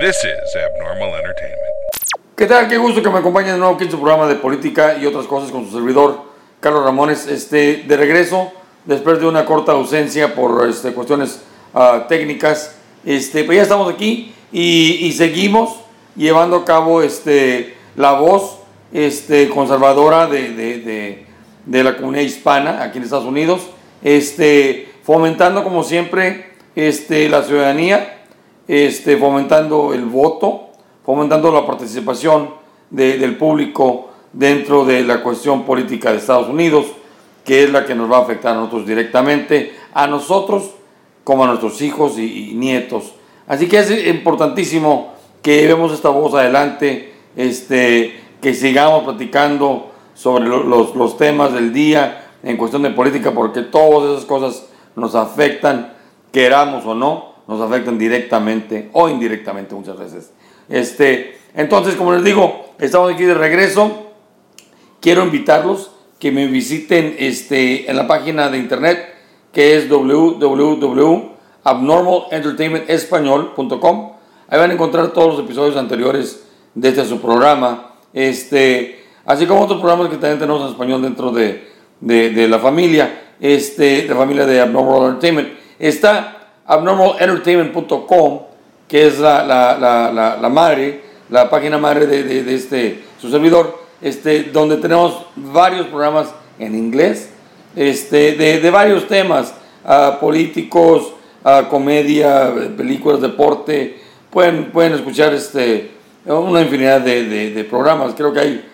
This is Abnormal Entertainment. ¿Qué tal? Qué gusto que me acompañen de nuevo aquí en su programa de política y otras cosas con su servidor, Carlos Ramones. Este, de regreso, después de una corta ausencia por este, cuestiones ah, técnicas, este, pues ya estamos aquí y, y seguimos llevando a cabo este, la voz este, conservadora de, de, de, de la comunidad hispana aquí en Estados Unidos, este, fomentando como siempre este, la ciudadanía, este, fomentando el voto, fomentando la participación de- del público dentro de la cuestión política de Estados Unidos, que es la que nos va a afectar a nosotros directamente, a nosotros como a nuestros hijos y, nietos. Así que es importantísimo que llevemos esta voz adelante, este, que sigamos platicando sobre lo- los, los temas del día en cuestión de política, porque todas esas cosas nos afectan, queramos o no, nos afectan directamente o indirectamente muchas veces. Este, entonces, como les digo, estamos aquí de regreso. Quiero invitarlos que me visiten este, en la página de internet que es www.abnormalentertainmentespañol.com. Ahí van a encontrar todos los episodios anteriores de este su programa. Este, así como otros programas que también tenemos en español dentro de, de, de la familia, este, de la familia de Abnormal Entertainment. Está abnormalentertainment.com, que es la, la, la, madre, la página madre de, de, este, su servidor, este, donde tenemos varios programas en inglés, este, de, de varios temas, ah, políticos, ah, comedia, películas, deporte, pueden, pueden escuchar este, una infinidad de programas, creo que hay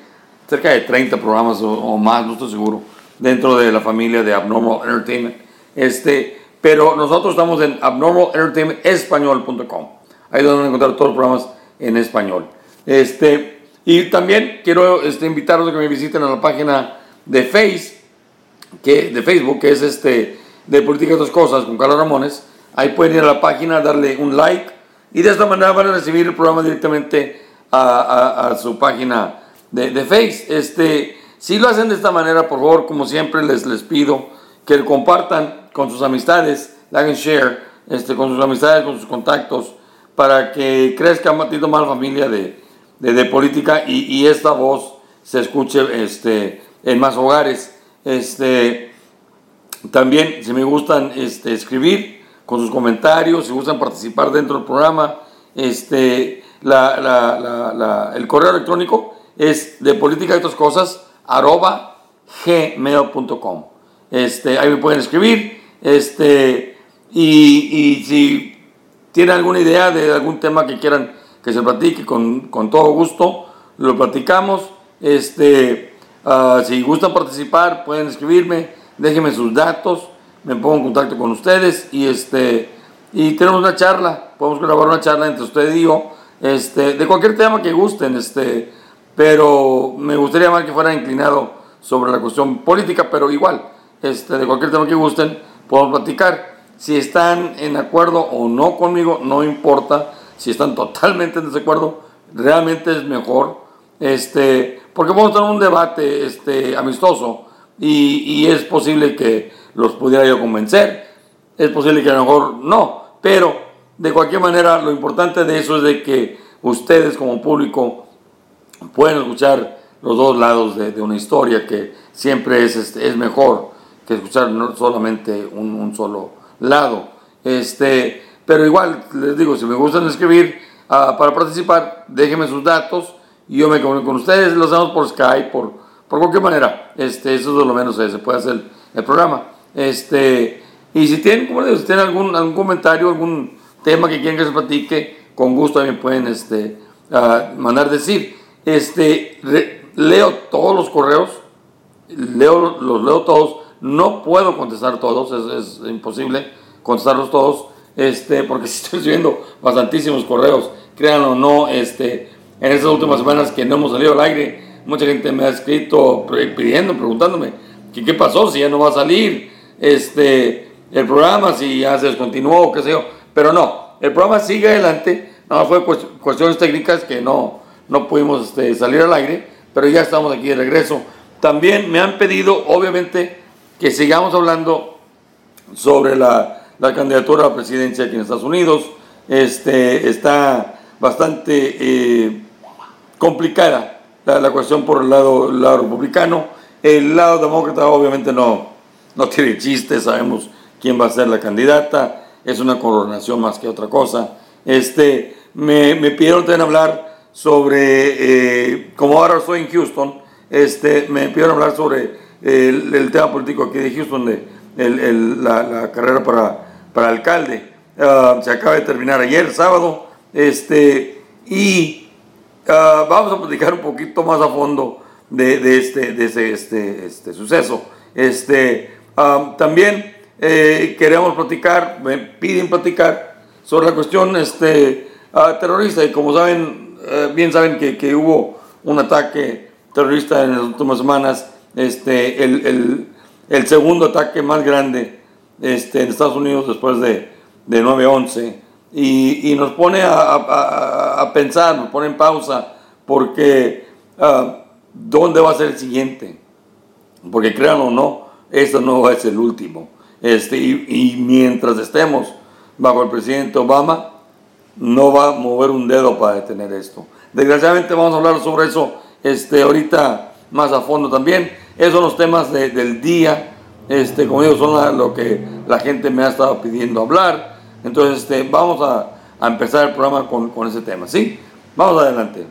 cerca de 30 programas o, o más, no estoy seguro, dentro de la familia de Abnormal Entertainment. Este, pero nosotros estamos en abnormalentertainmentespañol.com. Ahí donde van a encontrar todos los programas en español. Este, y también quiero este, invitarlos a que me visiten a la página de Face, que, de Facebook, que es este, de Política y otras cosas, con Carlos Ramones. Ahí pueden ir a la página, darle un like, y de esta manera van a recibir el programa directamente a, su página de, de Face. Este, si lo hacen de esta manera, por favor, como siempre les, les pido que compartan con sus amistades, le hagan share este, con sus amistades, con sus contactos, para que crezca más tantito más la familia de, de, política y, esta voz se escuche este, en más hogares. Este, también, si me gustan este, escribir con sus comentarios, si gustan participar dentro del programa, este, la- la- la- el correo electrónico es de política y otras cosas, arroba. Este, ahí me pueden escribir. Este, y, si tienen alguna idea de algún tema que quieran que se platique, con, con todo gusto, lo platicamos. Este, ah, si gustan participar, pueden escribirme, déjenme sus datos, me pongo en contacto con ustedes y, este, y tenemos una charla, podemos grabar una charla entre usted y yo, este, de cualquier tema que gusten, este, pero me gustaría más que fuera inclinado sobre la cuestión política, pero igual, este, de cualquier tema que gusten, podemos platicar. Si están en acuerdo o no conmigo, no importa. Si están totalmente en desacuerdo, realmente es mejor. Este, porque podemos tener un debate este, amistoso y, y es posible que los pudiera yo convencer. Es posible que a lo mejor no. Pero de cualquier manera, lo importante de eso es de que ustedes como público pueden escuchar los dos lados de, de una historia que siempre es, este, es mejor que escuchar solamente un, solo lado. Este, pero igual, les digo, si me gustan escribir ah, para participar, déjenme sus datos y yo me comunico con ustedes, lo hacemos por Skype, por, por cualquier manera. Este, eso es lo menos, eh, se puede hacer el programa. Este, y si tienen, como tienen algún, algún comentario, algún tema que quieren que se platique, con gusto también pueden este, ah, mandar decir. Este, leo todos los correos, leo, los leo todos, no puedo contestar todos, es, es imposible contestarlos todos, este, porque estoy recibiendo bastantísimos correos, créanlo o no, este, en estas últimas semanas que no hemos salido al aire, mucha gente me ha escrito pidiendo, preguntándome, qué pasó, si ya no va a salir este, el programa, si ya se descontinuó, qué sé yo, pero no, el programa sigue adelante, nada fue cuest- cuestiones técnicas que no, no pudimos este, salir al aire, pero ya estamos aquí de regreso. También me han pedido, obviamente, que sigamos hablando sobre la, la candidatura a la presidencia aquí en Estados Unidos. Este, está bastante eh, complicada la, la, cuestión por el lado, el lado republicano. El lado demócrata obviamente no, no tiene chiste, sabemos quién va a ser la candidata, es una coronación más que otra cosa. Este, me, me pidieron también hablar sobre, eh, como ahora estoy en Houston, este, me pidieron hablar sobre el, tema político aquí de Houston, de el, la, la, carrera para, para alcalde. Uh, se acaba de terminar ayer, sábado, este, y uh, vamos a platicar un poquito más a fondo de, de este, de este, este suceso. Este, uh, también eh, queremos platicar, me piden platicar sobre la cuestión este, terrorista, y como saben, eh, bien saben que, que hubo un ataque terrorista en las últimas semanas, este, el, el, el segundo ataque más grande este, en Estados Unidos después de, de 9-11 y, y, nos pone a, a, a, pensar, nos pone en pausa porque uh, ¿dónde va a ser el siguiente? Porque crean o no, esto no ser el último. Este, y, y mientras estemos bajo el presidente Obama, no va a mover un dedo para detener esto. Desgraciadamente vamos a hablar sobre eso este, ahorita más a fondo también. Esos son los temas de, del día. Este, como digo, son lo que la gente me ha estado pidiendo hablar. Entonces, este, vamos a, a empezar el programa con, con ese tema. ¿sí? Vamos adelante.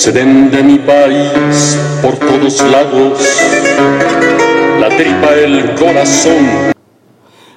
Se de mi país por todos lados, la tripa, el corazón.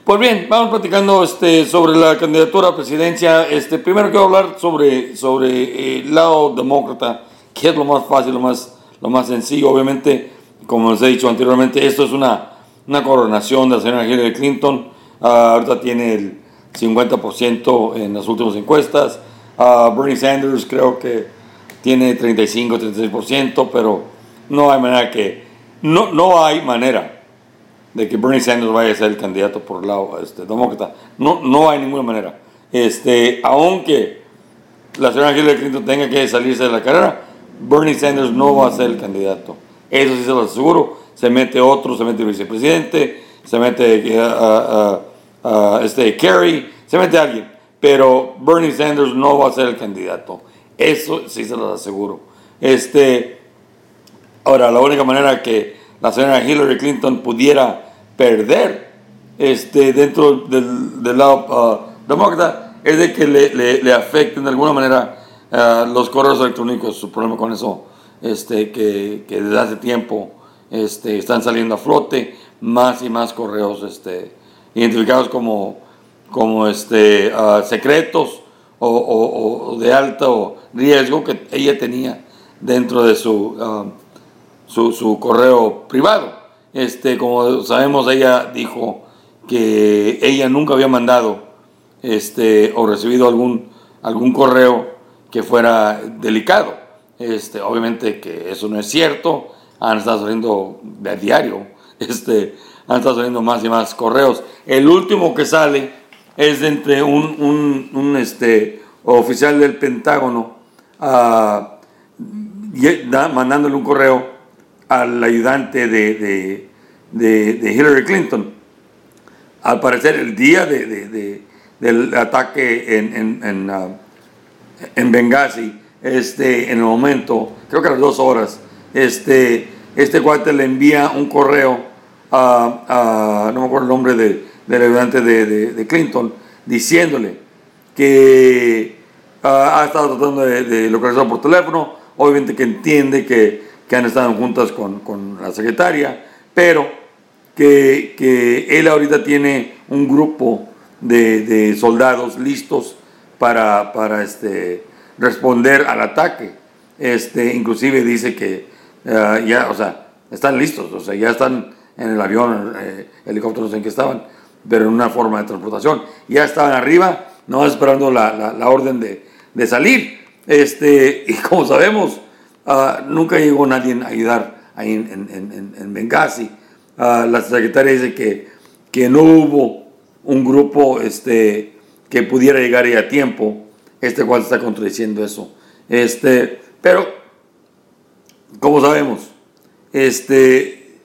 Pues bien, vamos platicando este, sobre la candidatura a presidencia. Este, primero quiero hablar sobre, sobre el lado demócrata, que es lo más fácil, lo más, lo más sencillo. Obviamente, como les he dicho anteriormente, esto es una, una coronación de la señora Hillary Clinton. Uh, ahorita tiene el 50% en las últimas encuestas. Uh, Bernie Sanders creo que tiene 35, 36%, pero no hay manera que, no, no hay manera de que Bernie Sanders vaya a ser el candidato por el lado este, demócrata. No, no hay ninguna manera. Este, aunque la señora Hillary Clinton tenga que salirse de la carrera, Bernie Sanders no va a ser el candidato. Eso sí se lo aseguro. Se mete otro, se mete el vicepresidente, se mete uh, este Kerry, se mete alguien. Pero Bernie Sanders no va a ser el candidato. Eso sí se los aseguro. Este, ahora, la única manera que la señora Hillary Clinton pudiera perder este, dentro del, del lado uh, demócrata es de que le, le, le, afecten de alguna manera uh, los correos electrónicos. Su problema con eso, este, que, que desde hace tiempo este, están saliendo a flote más y más correos este, identificados como, como este, uh, secretos o, de alto riesgo que ella tenía dentro de su, um, su, su, correo privado. Este, como sabemos, ella dijo que ella nunca había mandado este, o recibido algún, algún correo que fuera delicado. Este, obviamente que eso no es cierto, han estado saliendo de diario, este, han estado saliendo más y más correos. El último que sale es entre un, un, un este, oficial del Pentágono mandándole un correo al ayudante de, de, Hillary Clinton. Al parecer, el día del ataque en, en, en, uh, en, Benghazi, este, en el momento, creo que a las dos horas, este, este cuate le envía un correo a, no me acuerdo el nombre del ayudante de Clinton, diciéndole que Ah, ha estado tratando de, localizar por teléfono, obviamente que entiende que, que han estado juntas con, con, la secretaria, pero que, que, él ahorita tiene un grupo de, de soldados listos para, para este, responder al ataque. Este, inclusive dice que uh, ya, o sea, están listos, o sea, ya están en el avión, eh, helicópteros en que estaban, pero en una forma de transportación. Ya estaban arriba, no esperando la, la, orden de, de salir. Este, y como sabemos, uh, nunca llegó nadie a ayudar ahí en, en, en Benghazi. Ah, la secretaria dice que, que no hubo un grupo este, que pudiera llegar a tiempo, este cual está contradiciendo eso. Este, pero, como sabemos, este,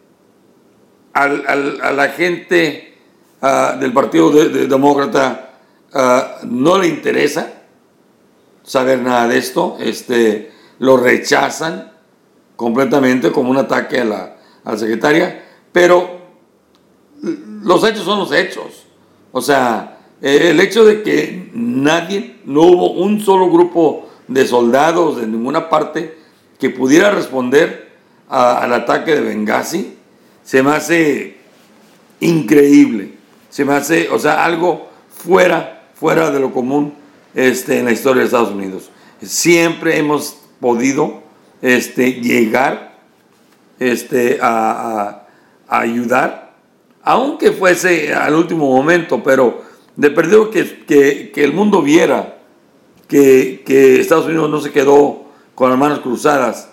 al, al, a la gente uh, del Partido de Demócrata uh, no le interesa saber nada de esto, este, lo rechazan completamente como un ataque a la, a la secretaria, pero los hechos son los hechos. O sea, el hecho de que nadie, no hubo un solo grupo de soldados de ninguna parte que pudiera responder al ataque de Benghazi, se me hace increíble. Se me hace, o sea, algo fuera, fuera de lo común este, en la historia de Estados Unidos. Siempre hemos podido este, llegar este, a, a, ayudar, aunque fuese al último momento, pero de perdido que, que, que el mundo viera que, que, Estados Unidos no se quedó con las manos cruzadas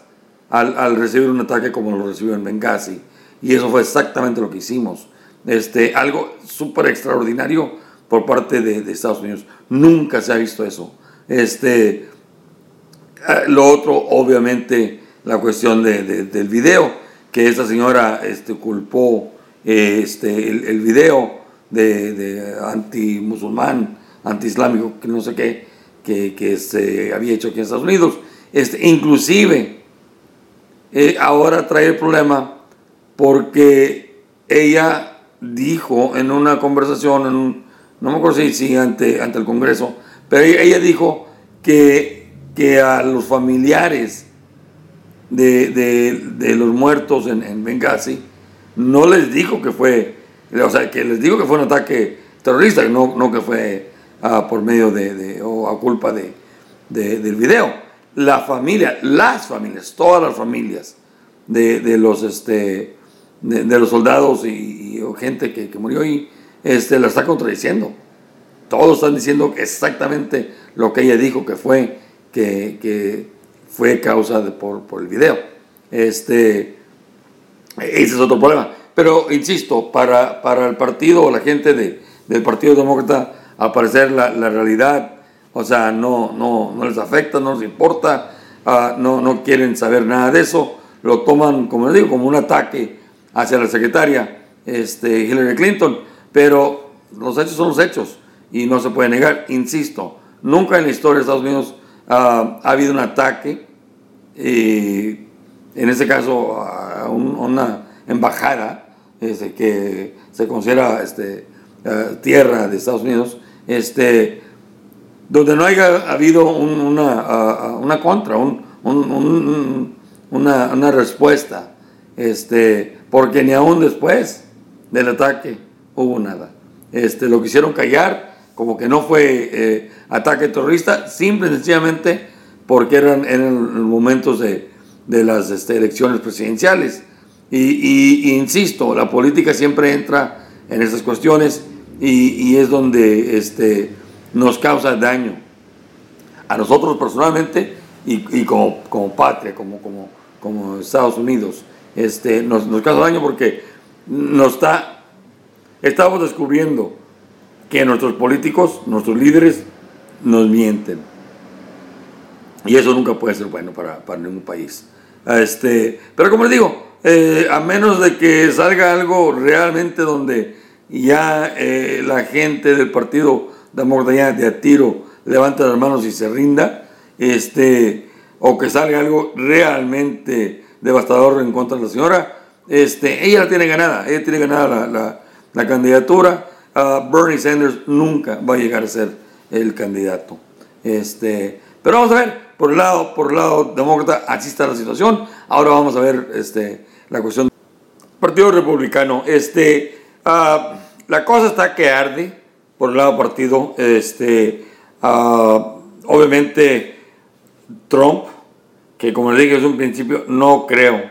al, al, recibir un ataque como lo recibió en Benghazi. Y eso fue exactamente lo que hicimos. Este, algo súper extraordinario por parte de, Estados Unidos. Nunca se ha visto eso. Este, eh, lo otro, obviamente, la cuestión de, de, del video, que esta señora este, culpó este, el, video de, de anti-musulmán, anti-islámico, que no sé qué, que, que, se había hecho aquí en Estados Unidos. Este, inclusive, eh, ahora trae el problema porque ella dijo en una conversación, en un, no me acuerdo si, ante, ante el Congreso, pero ella, dijo que, que, a los familiares de, de, de los muertos en, en, Benghazi no les dijo que fue, o sea, que les dijo que fue un ataque terrorista, no, no que fue uh, por medio de, de, o a culpa de, del video. La familia, las familias, todas las familias de, los, este, de, los soldados y, y gente que, que murió ahí, este, la está contradiciendo. Todos están diciendo exactamente lo que ella dijo que fue, que, que fue causa por, por, el video. Este, ese es otro problema. Pero, insisto, para, para el partido o la gente de, del Partido Demócrata, al parecer la, la, realidad, o sea, no, no, no les afecta, no les importa, uh, no, no quieren saber nada de eso, lo toman, como les digo, como un ataque hacia la secretaria este, Hillary Clinton, pero los hechos son los hechos y no se puede negar, insisto, nunca en la historia de Estados Unidos uh, ha habido un ataque, eh, en este caso a un, una embajada este, que se considera este, uh, tierra de Estados Unidos, este, donde no haya habido un, una, uh, una contra, un, un, una, una, respuesta, porque ni aún después del ataque hubo nada. Este, lo quisieron callar, como que no fue eh, ataque terrorista, simple y sencillamente porque eran, eran momentos de, de las este, elecciones presidenciales. Y, y, y, insisto, la política siempre entra en esas cuestiones y, y es donde este, nos causa daño a nosotros personalmente y, como, como patria, como, como, como Estados Unidos. Este, nos, nos causa daño porque nos está, estamos descubriendo que nuestros políticos, nuestros líderes, nos mienten. Y eso nunca puede ser bueno para, para ningún país. Este, pero como les digo, eh, a menos de que salga algo realmente donde ya eh, la gente del partido demócrata de a tiro levante las manos y se rinda, este, o que salga algo realmente devastador en contra de la señora, este, ella la tiene ganada, ella tiene ganada la, la candidatura. Uh, Bernie Sanders nunca va a llegar a ser el candidato. Este, pero vamos a ver, por el lado, por el lado demócrata, así está la situación. Ahora vamos a ver este, la cuestión Partido Republicano. Este, uh, la cosa está que arde por el lado partido. Este, uh, obviamente, Trump, que como le dije desde un principio, no creo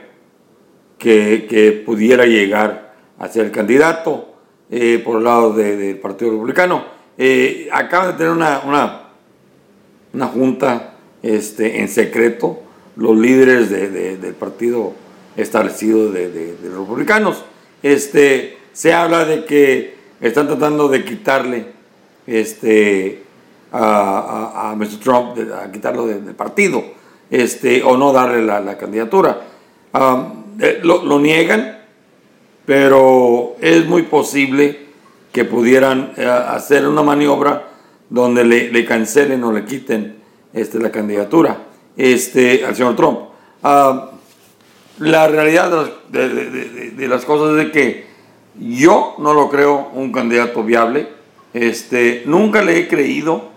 que, que pudiera llegar a ser el candidato eh, por el lado del de Partido Republicano. Eh, acaban de tener una, una, junta este, en secreto, los líderes de, de, del Partido establecido de, los republicanos. Este, se habla de que están tratando de quitarle este, a, a, Mr. Trump, de- a quitarlo de- del partido, este, o no darle la, candidatura. Eh, lo, lo niegan, pero es muy posible que pudieran eh, hacer una maniobra donde le, le cancelen o le quiten este, la candidatura este, al señor Trump. Ah, la realidad de las, cosas es de que yo no lo creo un candidato viable. Este, nunca le he creído.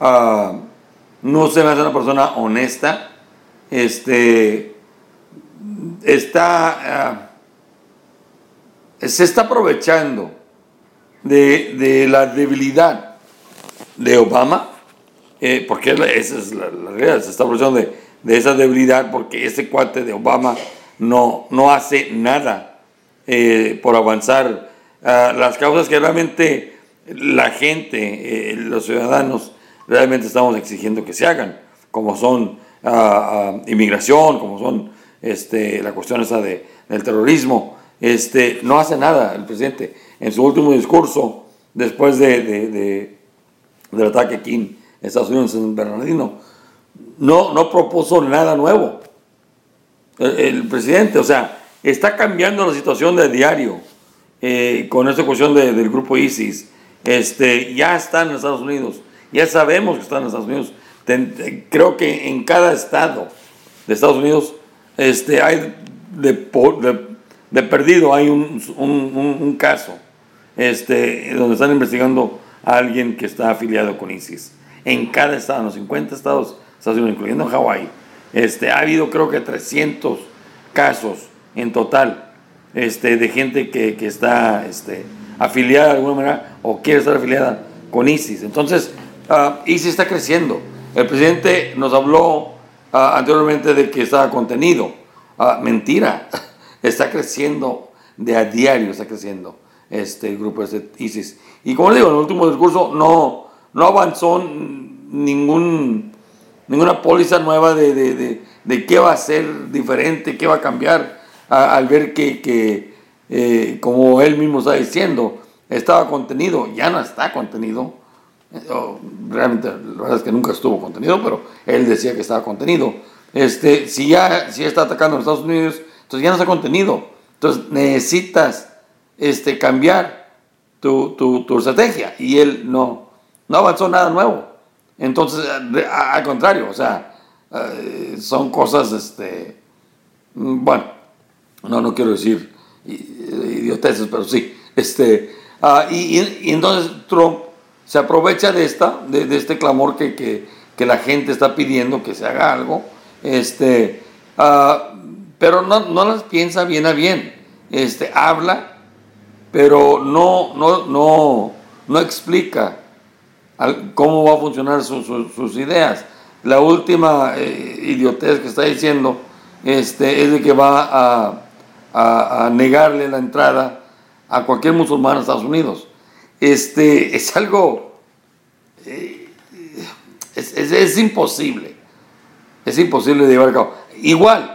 ah, no se me hace una persona honesta. Este, está, ah, se está aprovechando de, de la debilidad de Obama, eh, porque esa es la, la realidad, se está aprovechando de, de esa debilidad porque ese cuate de Obama no, no hace nada eh, por avanzar ah, las causas que realmente la gente, eh, los ciudadanos, realmente estamos exigiendo que se hagan, como son ah, ah, inmigración, como son este, la cuestión esa de, del terrorismo. Este, no hace nada el presidente. En su último discurso, después de, de- de- del ataque aquí en Estados Unidos, en Bernardino, no, no propuso nada nuevo. El, presidente, o sea, está cambiando la situación de diario eh, con esta cuestión de- del grupo ISIS. Este, ya están en Estados Unidos, ya sabemos que están en Estados Unidos. Te- creo que en cada estado de Estados Unidos este, hay de, de- de perdido, hay un, un- caso este, donde están investigando a alguien que está afiliado con ISIS. En cada estado, en los 50 estados Estados Unidos, incluyendo Hawái, este, ha habido creo que 300 casos en total este, de gente que, que está este, afiliada de alguna manera o quiere estar afiliada con ISIS. Entonces, ah, ISIS está creciendo. El presidente nos habló ah, anteriormente de que estaba contenido. Ah, mentira, está creciendo de a diario, está creciendo este el grupo de ISIS. Y como le digo, en el último discurso no, no avanzó ningún, ninguna póliza nueva de, de, de, de qué va a ser diferente, qué va a cambiar al ver que, que eh, como él mismo está diciendo, estaba contenido, ya no está contenido. Eh, o realmente la verdad es que nunca estuvo contenido, pero él decía que estaba contenido. Este, si ya si está atacando a los Estados Unidos, ya no está contenido. Entonces necesitas este, cambiar tu, tu, tu estrategia. Y él no, no avanzó nada nuevo. Entonces, al contrario, o sea, eh, son cosas, este, mm, bueno, no, no quiero decir idioteces, pero sí. Este, ah, y, entonces Trump se aprovecha de, esta, de este clamor que, que, que la gente está pidiendo que se haga algo, este, ah, pero no, no las piensa bien a bien. Este, habla, pero no, no, no, no explica cómo va a funcionar su- su- sus ideas. La última eh, idiotez que está diciendo este, es de que va a, a- a negarle la entrada a cualquier musulmán a Estados Unidos. Este, es algo, eh, es, es- es imposible, es imposible de llevar a cabo. Igual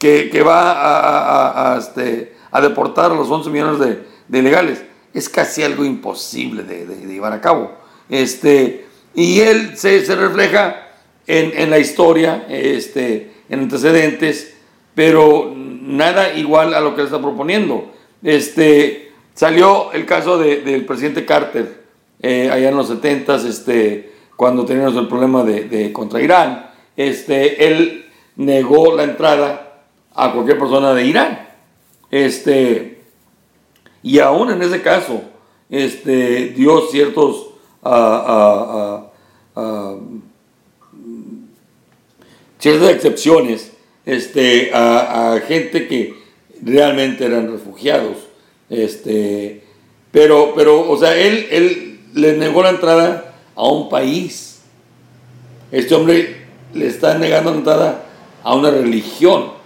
que, que va a, a- a- este, a deportar a los 11 millones de, de ilegales, es casi algo imposible de, de- de llevar a cabo. Este, y él se, se refleja en, en la historia, este, en antecedentes, pero nada igual a lo que él está proponiendo. Este, salió el caso de- del presidente Carter eh, allá en los 70 este, cuando teníamos el problema de- contra Irán. Este, él negó la entrada a cualquier persona de Irán. Este, y aún en ese caso, este, dio ciertos ah, ah, ciertas excepciones este, a, a gente que realmente eran refugiados. Este, pero, pero, o sea, él, él le negó la entrada a un país. Este hombre le está negando la entrada a una religión.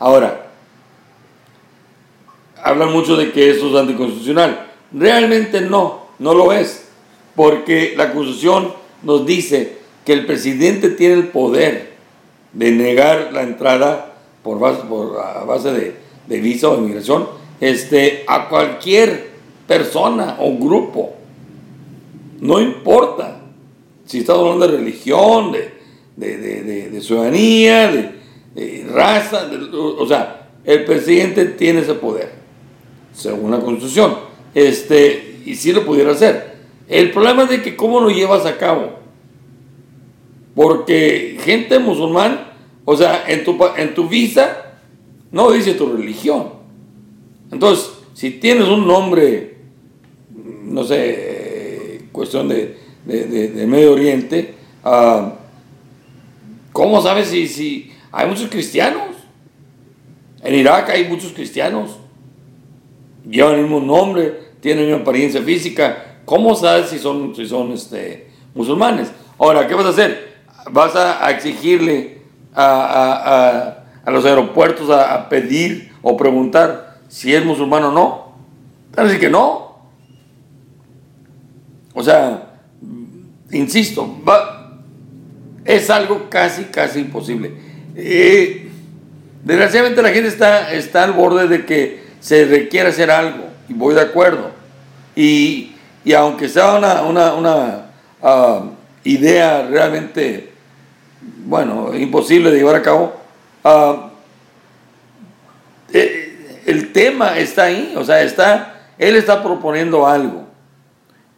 Ahora, hablan mucho de que eso es anticonstitucional. Realmente no, no lo es. Porque la Constitución nos dice que el presidente tiene el poder de negar la entrada por base, a base de, de visa o inmigración este, a cualquier persona o grupo. No importa si estamos hablando de religión, de, de, de, de ciudadanía, de, raza, o sea, el presidente tiene ese poder, según la constitución, este, y si lo pudiera hacer. El problema es de que cómo lo llevas a cabo. Porque gente musulmán, o sea, en tu, en tu visa no dice tu religión. Entonces, si tienes un nombre, no sé, cuestión de, Medio Oriente, uh, ¿cómo sabes si, si hay muchos cristianos? En Irak hay muchos cristianos. Llevan el mismo nombre, tienen una apariencia física. ¿Cómo sabes si son, si son este, musulmanes? Ahora, ¿qué vas a hacer? ¿Vas a, exigirle a, los aeropuertos a, pedir o preguntar si es musulmán o no? A decir que no. O sea, insisto, es algo casi, casi imposible. Eh, desgraciadamente la gente está, está al borde de que se requiere hacer algo, y voy de acuerdo. Y, aunque sea una, una, ah, idea realmente, bueno, imposible de llevar a cabo, ah, eh, el tema está ahí, o sea, está, él está proponiendo algo.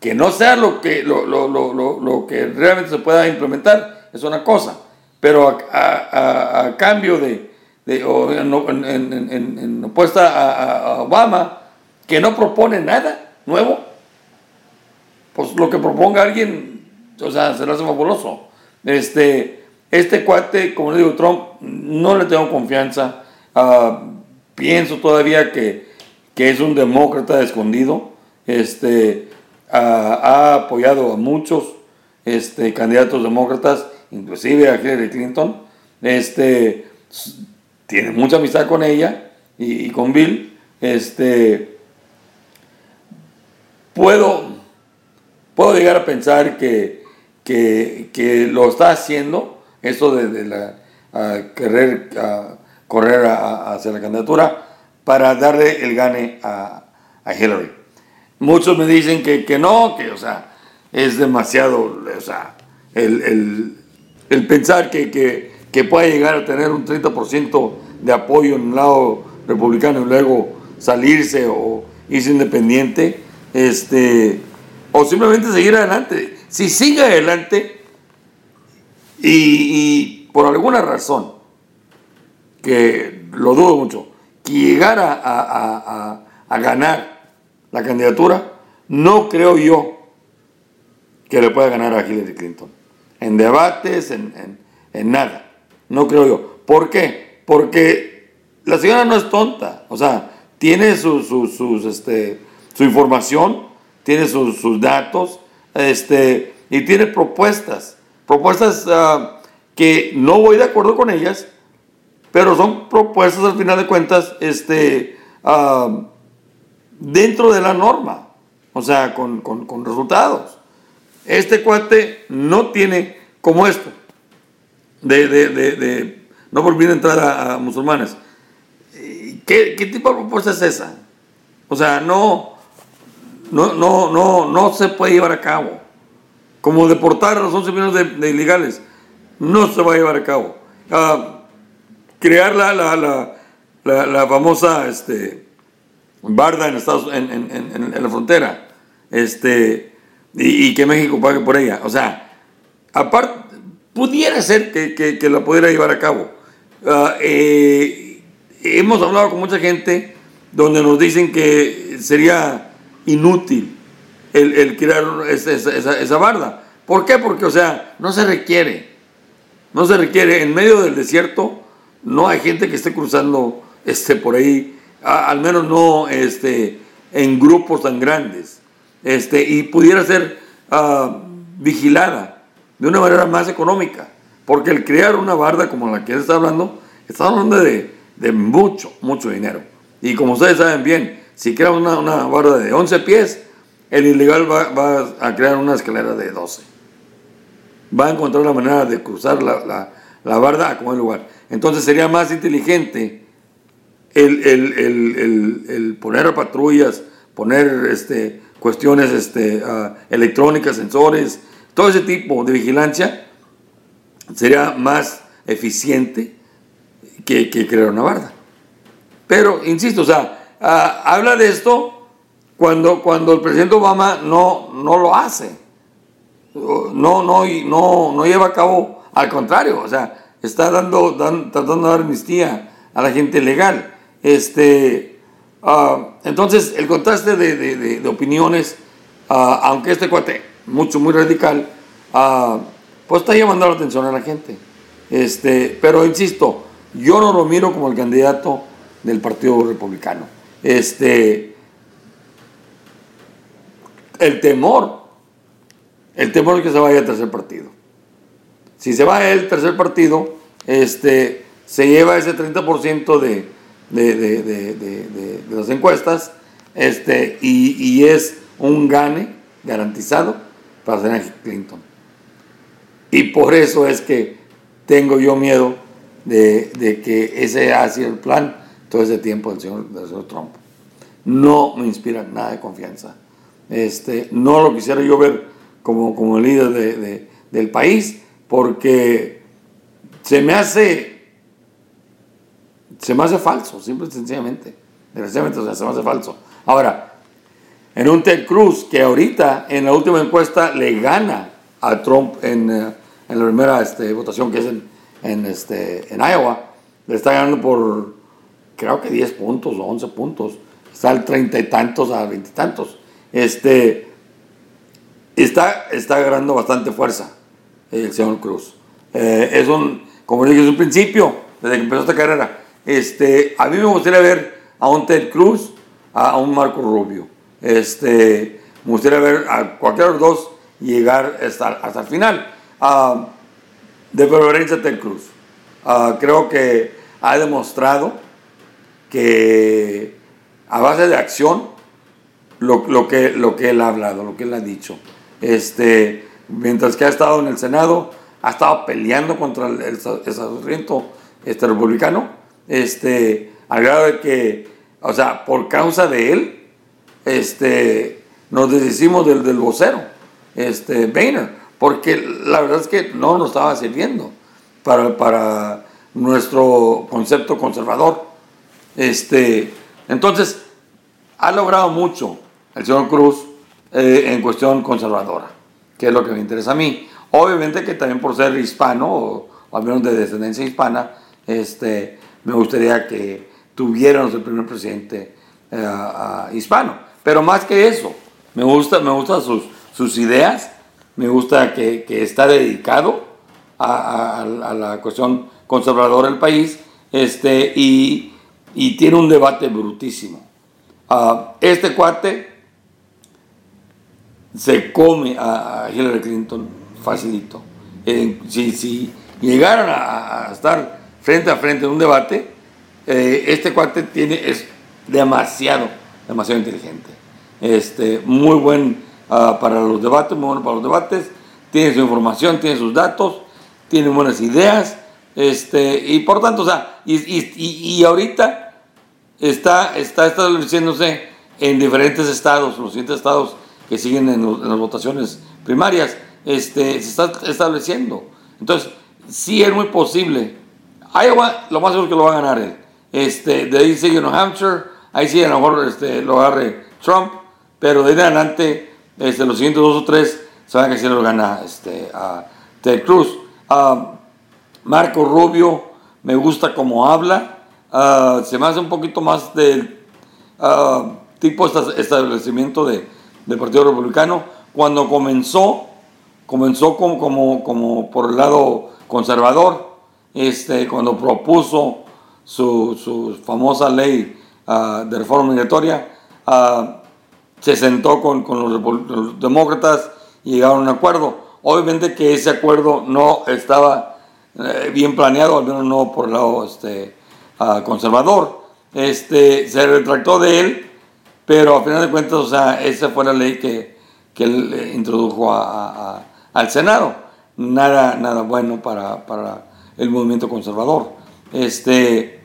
Que no sea lo que, lo, lo, lo, lo que realmente se pueda implementar, es una cosa. Pero a, cambio de, de o en, en, opuesta a, Obama, que no propone nada nuevo, pues lo que proponga alguien, o sea, será fabuloso. Este, este cuate, como le digo, Trump, no le tengo confianza. Ah, pienso todavía que, que, es un demócrata escondido. Este, ah, ha apoyado a muchos este, candidatos demócratas inclusive a Hillary Clinton, este, tiene mucha amistad con ella y, con Bill, este, puedo, puedo llegar a pensar que, que, lo está haciendo, eso de, la, querer correr hacia la candidatura, para darle el gane a, Hillary. Muchos me dicen que, que, no, que, o sea, es demasiado, o sea, el pensar que, que, que pueda llegar a tener un 30% de apoyo en el lado republicano y luego salirse o irse independiente, este, o simplemente seguir adelante. Si sigue adelante y, por alguna razón, que lo dudo mucho, que llegara a, a ganar la candidatura, no creo yo que le pueda ganar a Hillary Clinton en debates, en, nada. No creo yo. ¿Por qué? Porque la señora no es tonta. O sea, tiene su, sus, este, su información, tiene sus, datos este, y tiene propuestas. Propuestas ah, que no voy de acuerdo con ellas, pero son propuestas al final de cuentas este, ah, dentro de la norma. O sea, con, con resultados. Este cuate no tiene como esto, de, de, de, no volver a entrar a, musulmanes. ¿Qué, ¿Qué, tipo de propuesta es esa? O sea, no, no, no, no, no se puede llevar a cabo. Como deportar a los 11 millones de, ilegales, no se va a llevar a cabo. Uh, crear la, la, la, la, famosa este, barda en, Estados, en, en, en la frontera, este, y, que México pague por ella. O sea, aparte, pudiera ser que, que, la pudiera llevar a cabo. Ah, eh, hemos hablado con mucha gente donde nos dicen que sería inútil el, el crear esa, esa, esa, barda. ¿Por qué? Porque, o sea, no se requiere. No se requiere. En medio del desierto no hay gente que esté cruzando este, por ahí, al menos no este, en grupos tan grandes este, y pudiera ser ah, vigilada de una manera más económica. Porque el crear una barda como la que él está hablando, está hablando de, de mucho, mucho dinero. Y como ustedes saben bien, si crea una, una barda de 11 pies, el ilegal va, va, a crear una escalera de 12. Va a encontrar la manera de cruzar la, la, la barda a como el lugar. Entonces sería más inteligente el, el, el, el poner patrullas, poner este, cuestiones este, uh, electrónicas, sensores, todo ese tipo de vigilancia sería más eficiente que, que crear una barda. Pero, insisto, o sea, uh, habla de esto cuando, cuando el presidente Obama no, no lo hace. No, no, no, no lleva a cabo, al contrario, o sea, está dando, tratando de dar amnistía a la gente legal. Este, uh, entonces, el contraste de, opiniones, uh, aunque este cuate, mucho, muy radical, uh, pues está llamando la atención a la gente. Este, pero insisto, yo no lo miro como el candidato del Partido Republicano. Este, el temor, el temor es que se vaya al tercer partido. Si se va el tercer partido, este, se lleva ese 30% de, de, de, de, las encuestas este, y, y, es un gane garantizado para Senator Clinton. Y por eso es que tengo yo miedo de, que ese ha sido el plan todo ese tiempo del señor, del señor Trump. No me inspira nada de confianza. Este, no lo quisiera yo ver como, como líder de, del país porque se me hace se me hace falso, simple y sencillamente. Desgraciadamente, se me hace falso. Ahora, en un Ted Cruz que ahorita en la última encuesta le gana a Trump en, eh, en la primera este, votación que es en, en, este, en Iowa, le está ganando por creo que 10 puntos o 11 puntos. Está al treinta y tantos a veintitantos. Este, está, está agarrando bastante fuerza el señor Cruz. Eh, es un, como dije, es un principio, desde que empezó esta carrera. Este, a mí me gustaría ver a un Ted Cruz, a un Marco Rubio. Este, me gustaría ver a cualquiera de los dos llegar hasta, hasta el final. Uh, de preferencia Ted Cruz. Uh, creo que ha demostrado que a base de acción lo, lo, que, lo que él ha hablado, lo que él ha dicho. Este, mientras que ha estado en el Senado, ha estado peleando contra el, el, el este, republicano, este, al grado de que, o sea, por causa de él, este, nos deshicimos del, del vocero, este, Boehner, porque la verdad es que no nos estaba sirviendo para, para nuestro concepto conservador. Este, entonces, ha logrado mucho el señor Cruz eh, en cuestión conservadora, que es lo que me interesa a mí. Obviamente que también por ser hispano, o, al menos de descendencia hispana, este, me gustaría que tuviéramos el primer presidente uh, hispano. Pero más que eso, me gusta, me gustan sus, sus ideas, me gusta que, que está dedicado a, a, la cuestión conservadora del país este, y, y tiene un debate brutísimo. Uh, este cuate se come a Hillary Clinton facilito. Eh, si, si, llegaran a, a, estar frente a frente en un debate, eh, este cuate tiene, es demasiado, demasiado inteligente. Este, muy buen uh, para los debates, muy bueno para los debates, tiene su información, tiene sus datos, tiene buenas ideas, este, y por tanto, o sea, y, y, y ahorita está, está estableciéndose en diferentes estados, los siguientes estados que siguen en, en las votaciones primarias, este, se está estableciendo. Entonces, sí es muy posible. Iowa, lo más seguro que lo va a ganar. Este, de ahí sigue New Hampshire, ahí sí a lo mejor este, lo agarre Trump, pero de ahí en adelante, este, los siguientes dos o tres, saben que sí lo gana este, a Ted Cruz. Uh, Marco Rubio, me gusta cómo habla, uh, se me hace un poquito más del uh, tipo establecimiento de, del Partido Republicano. Cuando comenzó, comenzó como, como, como por el lado conservador, este, cuando propuso su, su famosa ley uh, de reforma migratoria, uh, se sentó con, con los, los, demócratas y llegaron a un acuerdo. Obviamente que ese acuerdo no estaba eh, bien planeado, al menos no por el lado este, uh, conservador. Este, se retractó de él, pero a final de cuentas, o sea, esa fue la ley que, que él introdujo a, a, al Senado. Nada, nada bueno para, para el movimiento conservador. Este,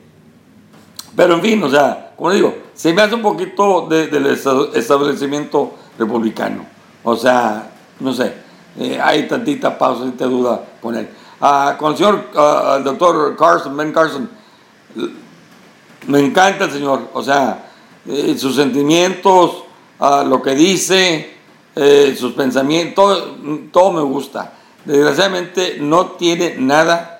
pero en fin, o sea, como digo, se me hace un poquito del establecimiento republicano. O sea, no sé, eh, hay tantita pausa, tantita duda con él. Ah, con el señor, ah, el doctor Carson, Ben Carson, me encanta el señor, o sea, eh, sus sentimientos, ah, lo que dice, eh, sus pensamientos, todo, todo me gusta. Desgraciadamente no tiene nada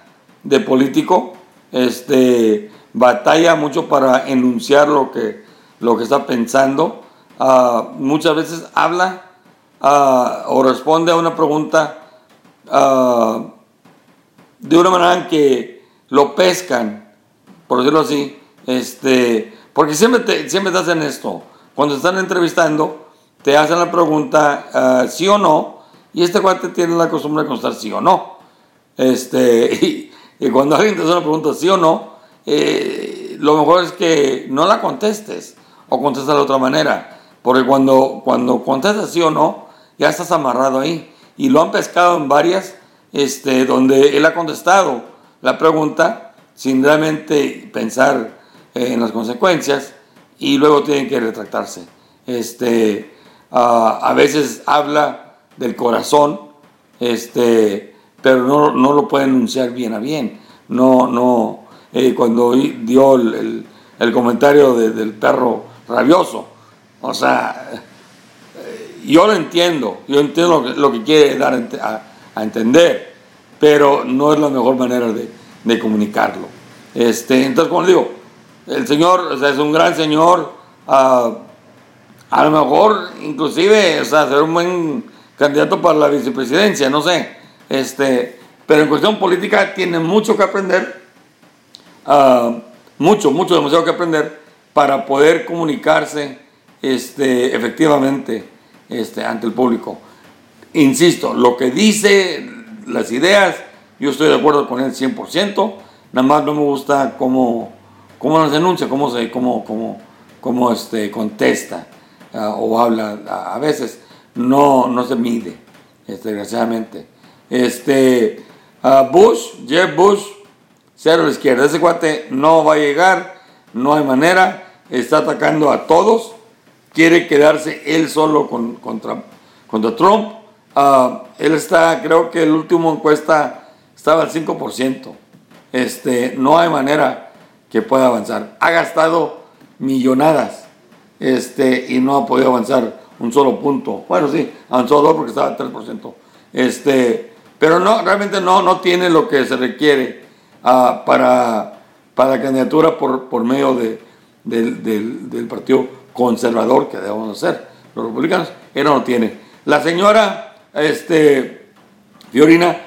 de político, este, batalla mucho para enunciar lo que, lo que está pensando. Ah, muchas veces habla ah, o responde a una pregunta ah, de una manera en que lo pescan, por decirlo así, este, porque siempre te, siempre te hacen esto. Cuando te están entrevistando, te hacen la pregunta sí o no, y este cuate tiene la costumbre de contestar sí o no. Este, y, cuando alguien te hace una pregunta sí o no, eh, lo mejor es que no la contestes o contestas de otra manera. Porque cuando, cuando contestas sí o no, ya estás amarrado ahí. Y lo han pescado en varias, este, donde él ha contestado la pregunta sin realmente pensar en las consecuencias y luego tienen que retractarse. Este, a veces habla del corazón, este, pero no, no, lo puede enunciar bien a bien. No, no, eh, cuando dio el, el, comentario del perro rabioso, o sea, eh, yo lo entiendo, yo entiendo lo que, quiere dar a, entender, pero no es la mejor manera de, de comunicarlo. Este, entonces, como digo, el Señor es un gran Señor, ah, a lo mejor inclusive, o sea, ser un buen candidato para la vicepresidencia, no sé, este, pero en cuestión política tiene mucho que aprender, ah, mucho, mucho, demasiado que aprender para poder comunicarse este, efectivamente este, ante el público. Insisto, lo que dice, las ideas, yo estoy de acuerdo con él 100%, nada más no me gusta cómo, cómo nos denuncia, cómo, se, cómo, cómo, cómo este, contesta uh, o habla a, a, veces. No, no se mide, este, desgraciadamente. Este, Bush, Jeb Bush, cero a la izquierda. Ese cuate no va a llegar, no hay manera, está atacando a todos quiere quedarse él solo contra, contra Trump. Ah, él está, creo que el último encuesta estaba al 5%. Este, no hay manera que pueda avanzar. Ha gastado millonadas este, y no ha podido avanzar un solo punto. Bueno, sí, avanzó dos porque estaba al 3%. Este, pero no, realmente no, no tiene lo que se requiere uh, para, para la candidatura por, por medio de, del, del, partido conservador que debemos hacer los republicanos, él no tiene. La señora este, Fiorina,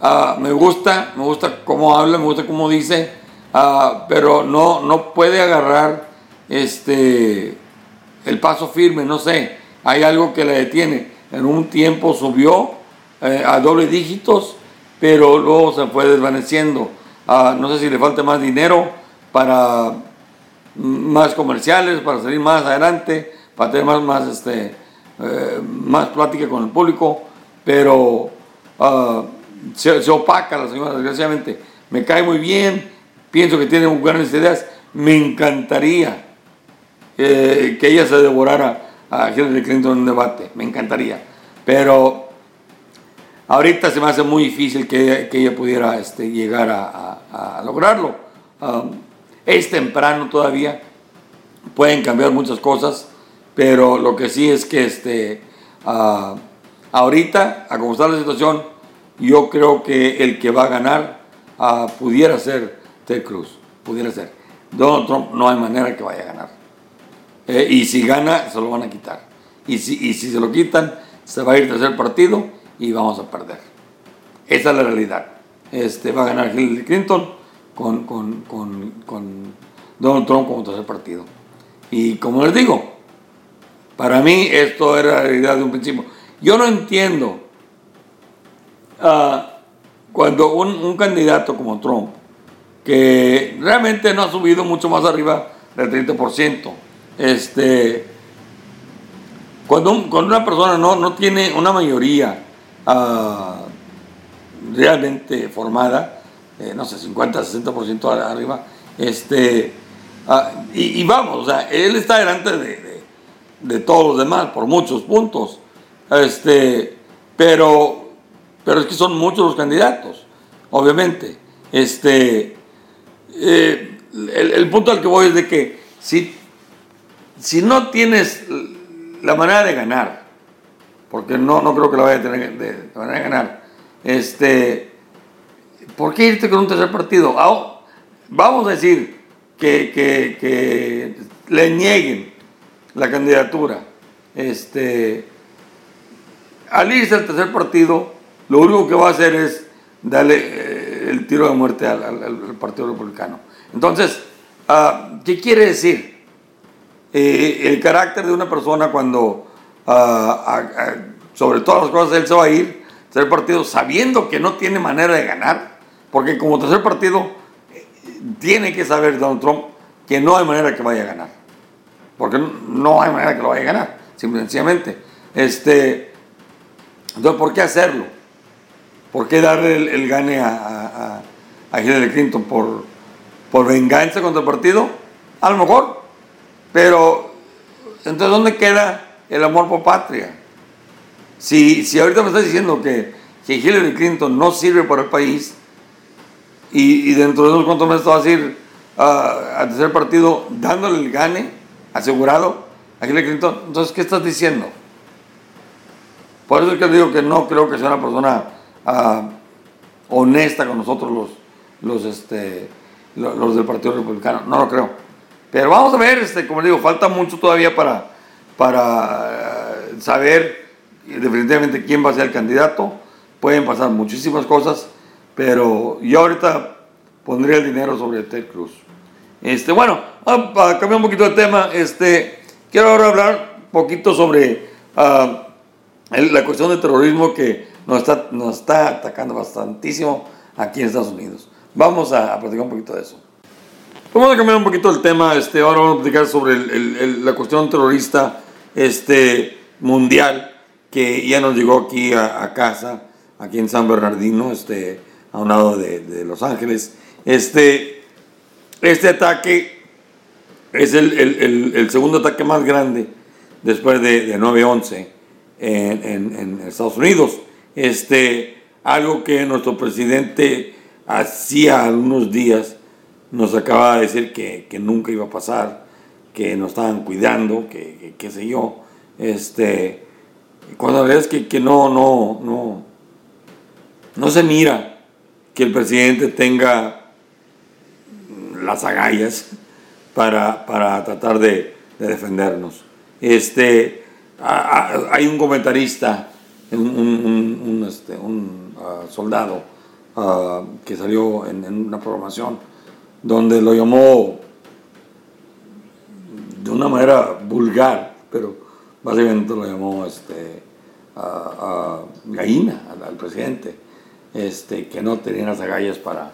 uh, me gusta, me gusta cómo habla, me gusta cómo dice, uh, pero no, no puede agarrar este, el paso firme, no sé, hay algo que le detiene. En un tiempo subió eh, a doble dígitos, pero luego se fue desvaneciendo. Uh, no sé si le falta más dinero para más comerciales, para salir más adelante, para tener más, más, este, eh, más plática con el público, pero uh, se, opaca la señora, desgraciadamente. Me cae muy bien, pienso que tiene grandes ideas, me encantaría eh, que ella se devorara a Hillary Clinton en un debate, me encantaría, pero ahorita se me hace muy difícil que, que ella pudiera este, llegar a, a, lograrlo. Um, es temprano todavía, pueden cambiar muchas cosas, pero lo que sí es que este, uh, ahorita, a como está la situación, yo creo que el que va a ganar uh, pudiera ser Ted Cruz, pudiera ser. Donald Trump no hay manera que vaya a ganar. Eh, y si gana, se lo van a quitar. Y si, y si se lo quitan, se va a ir tercer partido y vamos a perder. Esa es la realidad. Este, va a ganar Hillary Clinton con, con, con, con Donald Trump como tercer partido. Y como les digo, para mí esto era la realidad de un principio. Yo no entiendo uh, cuando un, un, candidato como Trump, que realmente no ha subido mucho más arriba del 30%, este, cuando, cuando una persona no, no, tiene una mayoría uh, realmente formada, eh, no sé, 50, 60% arriba. Este, ah, y, vamos, o sea, él está delante de, de, todos los demás por muchos puntos. Este, pero, pero es que son muchos los candidatos, obviamente. Este, eh, el, punto al que voy es de que si, si no tienes la manera de ganar, porque no, no creo que la vaya a tener de, de ganar, este, ¿por qué irte con un tercer partido? Ah, vamos a decir que, que, le nieguen la candidatura. Este, al irse al tercer partido, lo único que va a hacer es darle eh, el tiro de muerte al, Partido Republicano. Entonces, ah, ¿qué quiere decir? Eh, el carácter de una persona cuando, sobre todas las cosas, él se va a ir, tercer partido, sabiendo que no tiene manera de ganar, porque como tercer partido, tiene que saber Donald Trump que no hay manera que vaya a ganar. Porque no hay manera que lo vaya a ganar, simplemente. Este, entonces, ¿por qué hacerlo? ¿Por qué darle el, gane a, a, Hillary Clinton? ¿Por, ¿Por venganza contra el partido? A lo mejor. Pero, entonces, ¿dónde queda el amor por patria? Si, si ahorita me estás diciendo que, que Hillary Clinton no sirve para el país y, dentro de unos cuantos meses vas a ir al tercer partido dándole el gane asegurado a Hillary Clinton, entonces, ¿qué estás diciendo? Por eso es que digo que no creo que sea una persona ah, honesta con nosotros los, los, este, los, del Partido Republicano. No lo creo. Pero vamos a ver, este, como digo, falta mucho todavía para, para eh, saber definitivamente quién va a ser el candidato. Pueden pasar muchísimas cosas, pero yo ahorita pondría el dinero sobre Ted Cruz. Este, bueno, para cambiar un poquito de tema, este, quiero ahora hablar un poquito sobre uh, la cuestión del terrorismo que nos está, nos está atacando bastantísimo aquí en Estados Unidos. Vamos a, platicar un poquito de eso. Vamos a cambiar un poquito el tema. Este, ahora vamos a platicar sobre el, la cuestión terrorista este, mundial que ya nos llegó aquí a, casa, aquí en San Bernardino, este, a un lado de, Los Ángeles. Este, este ataque es el, el, segundo ataque más grande después de, de 9-11 en, Estados Unidos. Este, algo que nuestro presidente hacía algunos días nos acaba de decir que, nunca iba a pasar, que nos estaban cuidando, que qué sé yo. Este, cuando ves que, que no, no, no, no se mira que el presidente tenga las agallas para, para tratar de, de defendernos. Este, hay un comentarista, un, este, ah, soldado ah, que salió en, una programación donde lo llamó de una manera vulgar, pero básicamente lo llamó este, gallina al, presidente, este, que no tenía las agallas para,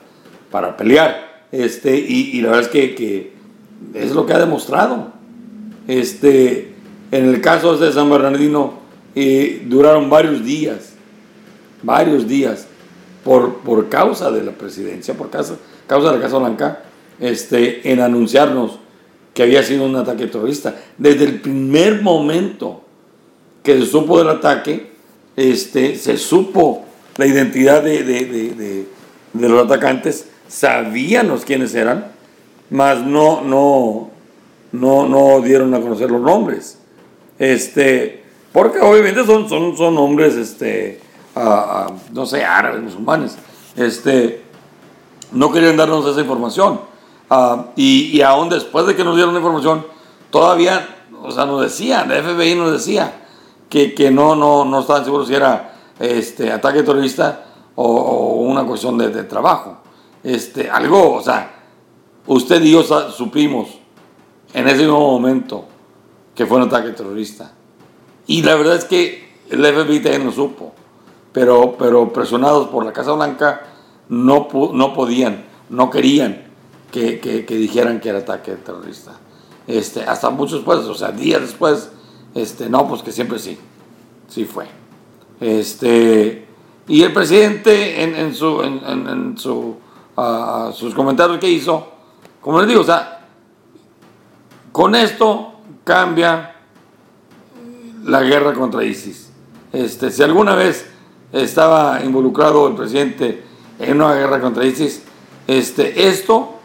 para pelear. Este, y, la verdad es que, que, es lo que ha demostrado. Este, en el caso de San Bernardino, eh, duraron varios días, varios días, por, por causa de la presidencia, por causa, causa de la Casa Blanca, este, en anunciarnos que había sido un ataque terrorista. Desde el primer momento que se supo del ataque, este, se supo la identidad de, de, los atacantes, sabíamos quiénes eran, mas no, no, no, no dieron a conocer los nombres. Este, porque obviamente son, son, son hombres, este, no sé, árabes, musulmanes. Este, no querían darnos esa información. Ah, y, aún después de que nos dieron la información, todavía, o sea, nos decían, el FBI nos decía que, que no, no, no estaban seguros si era este, ataque terrorista o, una cuestión de, de, trabajo. Este, algo, o sea, usted y yo supimos en ese mismo momento que fue un ataque terrorista. Y la verdad es que el FBI también lo supo, pero, pero presionados por la Casa Blanca no, no podían, no querían que, que, dijeran que era ataque terrorista. Este, hasta muchos después, o sea, días después, este, no, pues que siempre sí, sí fue. Este, y el presidente en, en su, en, en, su a sus comentarios que hizo, como les digo, o sea, con esto cambia la guerra contra ISIS. Este, si alguna vez estaba involucrado el presidente en una guerra contra ISIS, este, esto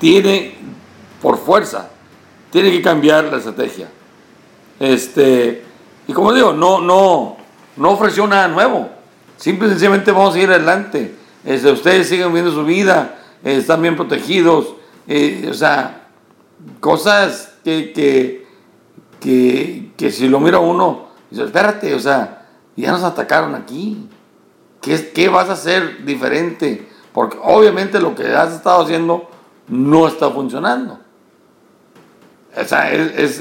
tiene, por fuerza, tiene que cambiar la estrategia. Este, y como digo, no, no, no ofreció nada nuevo. Simple y sencillamente vamos a ir adelante. Este, ustedes siguen viendo su vida, están bien protegidos. Eh, o sea, cosas que, que, que, que, si lo mira uno, dice, espérate, o sea, ya nos atacaron aquí. ¿Qué, ¿Qué vas a hacer diferente? Porque obviamente lo que has estado haciendo no está funcionando. O esa es,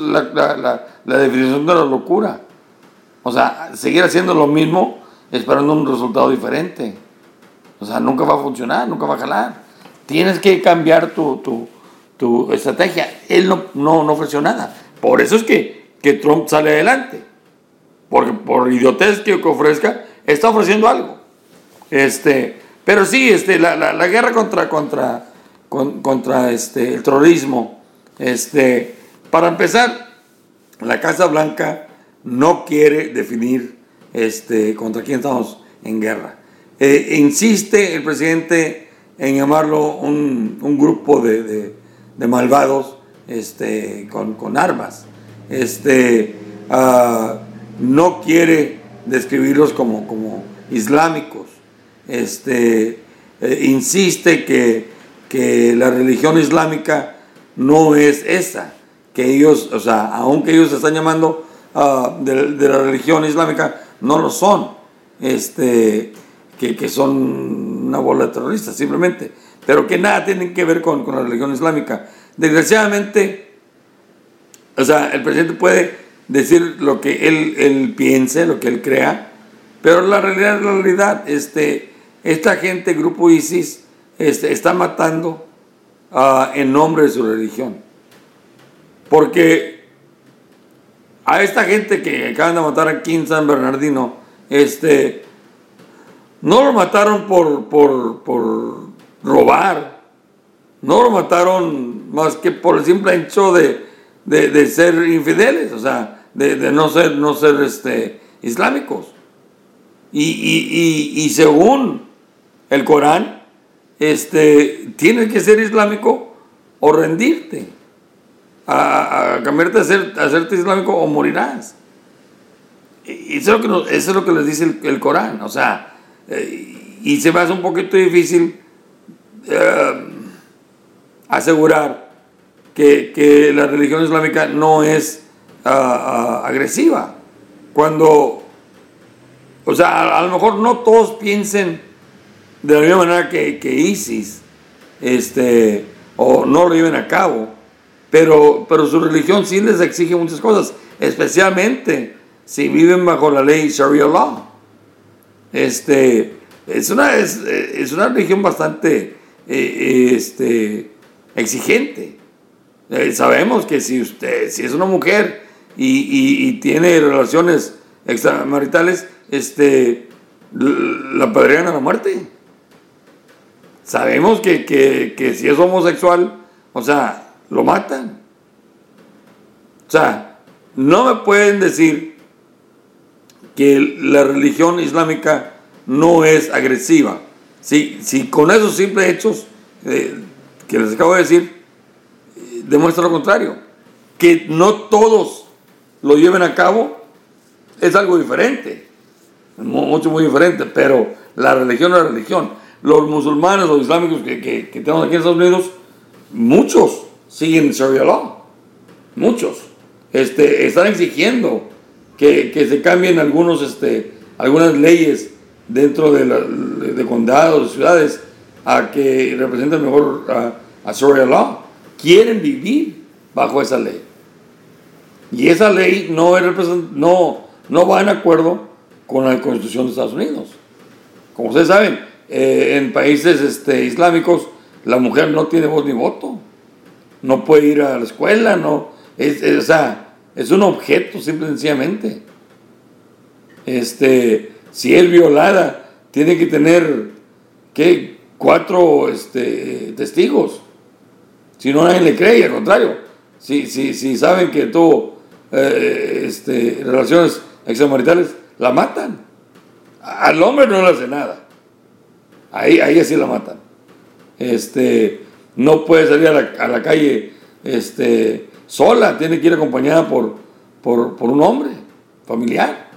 la, la, la, definición de la locura. O sea, seguir haciendo lo mismo esperando un resultado diferente. O sea, nunca va a funcionar, nunca va a jalar. Tienes que cambiar tu, tu, tu estrategia. Él no, no, no, ofreció nada. Por eso es que, que Trump sale adelante. Porque por idiotez que ofrezca, está ofreciendo algo. Este, pero sí, este, la, la, la guerra contra, contra, contra este, el terrorismo este, para empezar, la Casa Blanca no quiere definir este, contra quién estamos en guerra. Eh, insiste el presidente en llamarlo un, grupo de, malvados este, con, armas. Este, ah, no quiere describirlos como, como islámicos. Este, eh, insiste que, que la religión islámica no es esa, que ellos, o sea, aunque ellos se están llamando ah, de, la religión islámica, no lo son, este, que, son una bola de terroristas, simplemente, pero que nada tienen que ver con, la religión islámica. Desgraciadamente, o sea, el presidente puede decir lo que él, él piense, lo que él crea, pero la realidad la realidad. Este, esta gente, grupo ISIS, este, está matando Ah, en nombre de su religión. Porque a esta gente que acaban de matar aquí en San Bernardino, este, no lo mataron por, por, por robar, no lo mataron más que por el simple hecho de, de, ser infideles, o sea, de, no ser, no ser este, islámicos. Y, y, y según el Corán, este, tienes que ser islámico o rendirte, a, cambiarte a, ser, hacerte islámico o morirás. Y eso es lo que, eso es lo que les dice el, Corán, o sea, eh, y se me hace un poquito difícil eh, asegurar que, la religión islámica no es ah, ah, agresiva, cuando, o sea, a lo mejor no todos piensen de la misma manera que, que ISIS, este, o no lo lleven a cabo, pero, pero su religión sí les exige muchas cosas, especialmente si viven bajo la ley Sharia law. Este, es, una, es, es una religión bastante eh, este, exigente. Eh, sabemos que si usted, si es una mujer y, y, tiene relaciones extramaritales, este, la padrían a la muerte. Sabemos que, si es homosexual, o sea, lo matan. O sea, no me pueden decir que la religión islámica no es agresiva. Si, si con esos simples hechos eh, que les acabo de decir, eh, demuestra lo contrario. Que no todos lo lleven a cabo es algo diferente. Mucho, muy diferente. Pero la religión es la religión los musulmanes, los islámicos que, que, que, tenemos aquí en Estados Unidos, muchos siguen Sharia law. Muchos. Este, están exigiendo que, que se cambien algunos, este, algunas leyes dentro de, la, de condados, ciudades, a que representen mejor a, a Sharia law. Quieren vivir bajo esa ley. Y esa ley no, es no, no va en acuerdo con la Constitución de Estados Unidos. Como ustedes saben, eh, en países este, islámicos la mujer no tiene voz ni voto, no puede ir a la escuela, no, es, sea, es un objeto simple y sencillamente. Este, si es violada, tiene que tener, ¿qué? cuatro este, testigos. Si no, nadie le cree, al contrario. Si, si, si saben que tuvo eh, este, relaciones extramaritales, la matan. Al hombre no le hace nada. Ahí, ahí así la matan. Este, no puede salir a la, calle este, sola, tiene que ir acompañada por, por, un hombre familiar.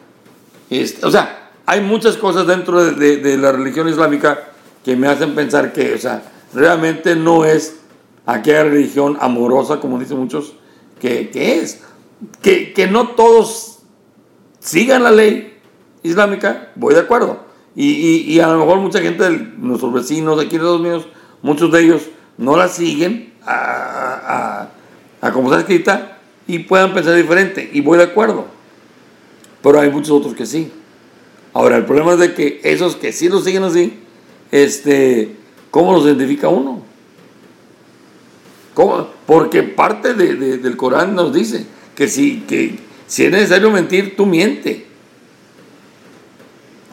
Este, o sea, hay muchas cosas dentro de, la religión islámica que me hacen pensar que, o sea, realmente no es aquella religión amorosa, como dicen muchos, que, es. Que, que, no todos sigan la ley islámica, voy de acuerdo. Y, y, a lo mejor mucha gente, nuestros vecinos de aquí de Estados Unidos, muchos de ellos no la siguen a, a, como está escrita y puedan pensar diferente. Y voy de acuerdo. Pero hay muchos otros que sí. Ahora, el problema es de que esos que sí lo siguen así, este, ¿cómo los identifica uno? ¿Cómo? Porque parte del Corán nos dice que si, que si es necesario mentir, tú miente.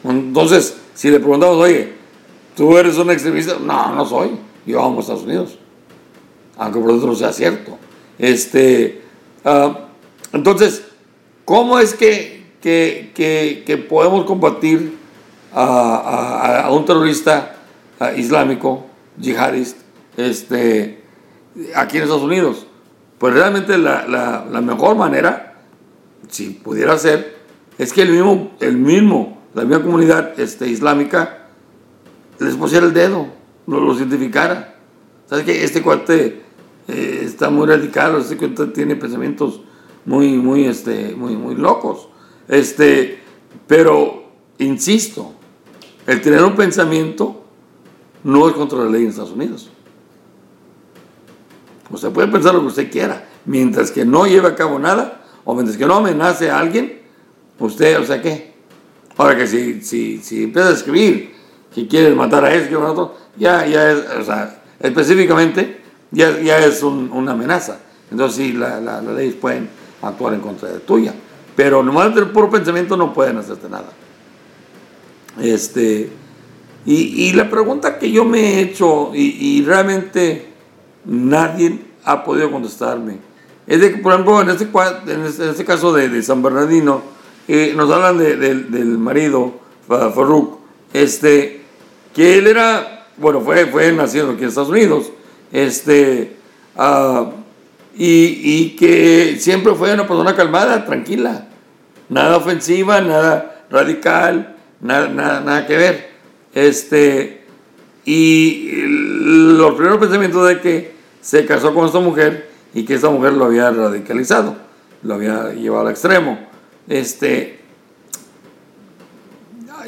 Entonces, si le preguntamos, oye, ¿tú eres un extremista? No, no soy yo amo a Estados Unidos, aunque por otro sea cierto. Este, ah, entonces, ¿cómo es que, que, podemos combatir a, un terrorista islámico, yihadista, este, aquí en Estados Unidos? Pues realmente la, mejor manera, si pudiera ser, es que el mismo, el mismo, la misma comunidad este, islámica les pusiera el dedo lo, lo identificara. ¿Sabes que Este cuate eh, está muy radical, este cuate tiene pensamientos muy, muy, este, muy, muy locos. Este, pero, insisto, el tener un pensamiento no es contra la ley en Estados Unidos. Usted puede pensar lo que usted quiera, mientras que no lleve a cabo nada, o mientras que no amenace a alguien, usted, o sea, ¿qué? Ahora que si, si, si empieza a escribir que quiere matar a este, que otro, ya, ya es, o sea, específicamente, ya, ya es una amenaza. Entonces sí, las la, leyes pueden actuar en contra de tuya. Pero nomás del puro pensamiento no pueden hacerte nada. Este, y, y la pregunta que yo me he hecho, y, realmente nadie ha podido contestarme, es de que, por ejemplo, en este, este, en este caso de, de, San Bernardino, eh, nos hablan de, del marido, Farruk, este, que él era bueno, fue, fue nacido aquí en Estados Unidos, este, ah, y, que siempre fue una persona calmada, tranquila, nada ofensiva, nada radical, nada, nada, que ver. Este, y los primeros pensamientos de que se casó con esta mujer y que esta mujer lo había radicalizado, lo había llevado al extremo. Este,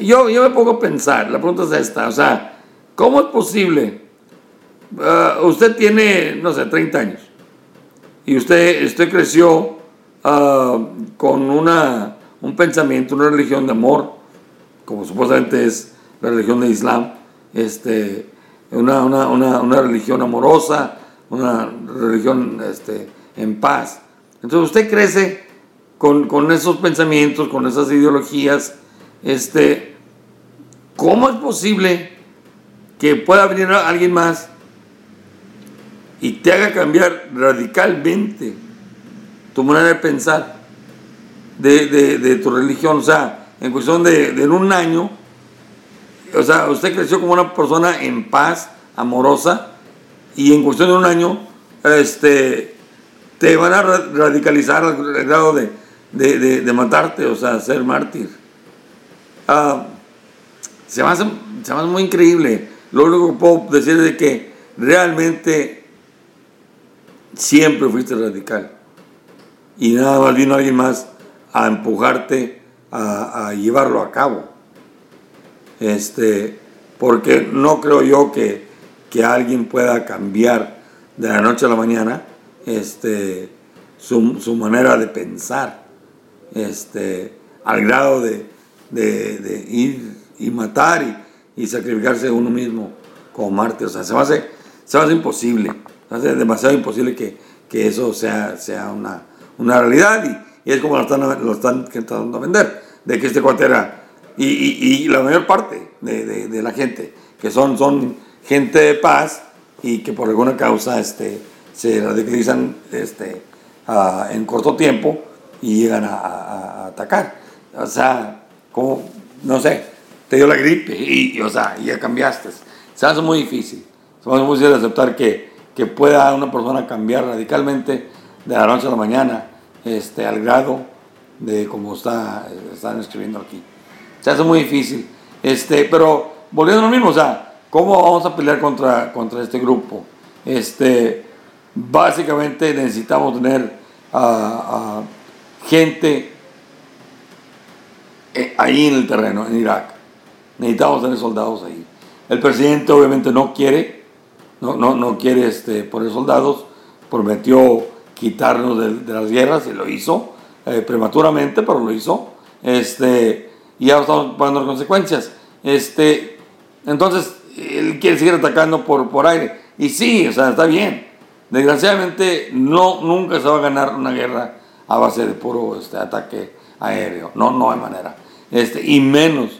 yo, yo me pongo a pensar, la pregunta es esta, o sea, ¿Cómo es posible? Ah, usted tiene, no sé, 30 años y usted, usted creció ah, con una, un pensamiento, una religión de amor, como supuestamente es la religión de Islam, este, una, una, una, una religión amorosa, una religión este, en paz. Entonces usted crece con, con, esos pensamientos, con esas ideologías. Este, ¿Cómo es posible que pueda venir alguien más y te haga cambiar radicalmente tu manera de pensar de, tu religión. O sea, en cuestión de, en un año, o sea, usted creció como una persona en paz, amorosa, y en cuestión de un año, este, te van a radicalizar al grado de, matarte, o sea, ser mártir. Ah, se, me hace, se me hace muy increíble. Lo único que puedo decir es que realmente siempre fuiste radical. Y nada más vino alguien más a empujarte a, llevarlo a cabo. Este, porque no creo yo que, alguien pueda cambiar de la noche a la mañana este, su, manera de pensar, este, al grado de, de ir y matar y, y sacrificarse uno mismo como mártir. O sea, se va a hacer, se va a hacer imposible. Se va a hacer demasiado imposible que, que eso sea, sea una, una realidad. Y, y, es como lo están, lo están intentando vender. De que este cuate. Y, y, la mayor parte de, de, de, la gente, que son, son gente de paz y que por alguna causa este, se radicalizan este, en corto tiempo y llegan a, atacar. O sea, como, no sé, te dio la gripe y, o sea, ya cambiaste. Se hace muy difícil. Se hace muy difícil aceptar que, que pueda una persona cambiar radicalmente de la noche a la mañana este, al grado de como está, están escribiendo aquí. Se hace muy difícil. Este, pero volviendo a lo mismo, o sea, ¿cómo vamos a pelear contra, contra este grupo? Este, básicamente necesitamos tener gente eh, ahí en el terreno, en Irak. Necesitamos tener soldados ahí. El presidente obviamente no quiere, no, no, no quiere este, poner soldados, prometió quitarnos de, las guerras y lo hizo eh, prematuramente, pero lo hizo. Este, y ya estamos pagando las consecuencias. Este, entonces, él quiere seguir atacando por, por aire. Y sí, o sea, está bien. Desgraciadamente, no, nunca se va a ganar una guerra a base de puro este, ataque aéreo. No, no hay manera. Este, y menos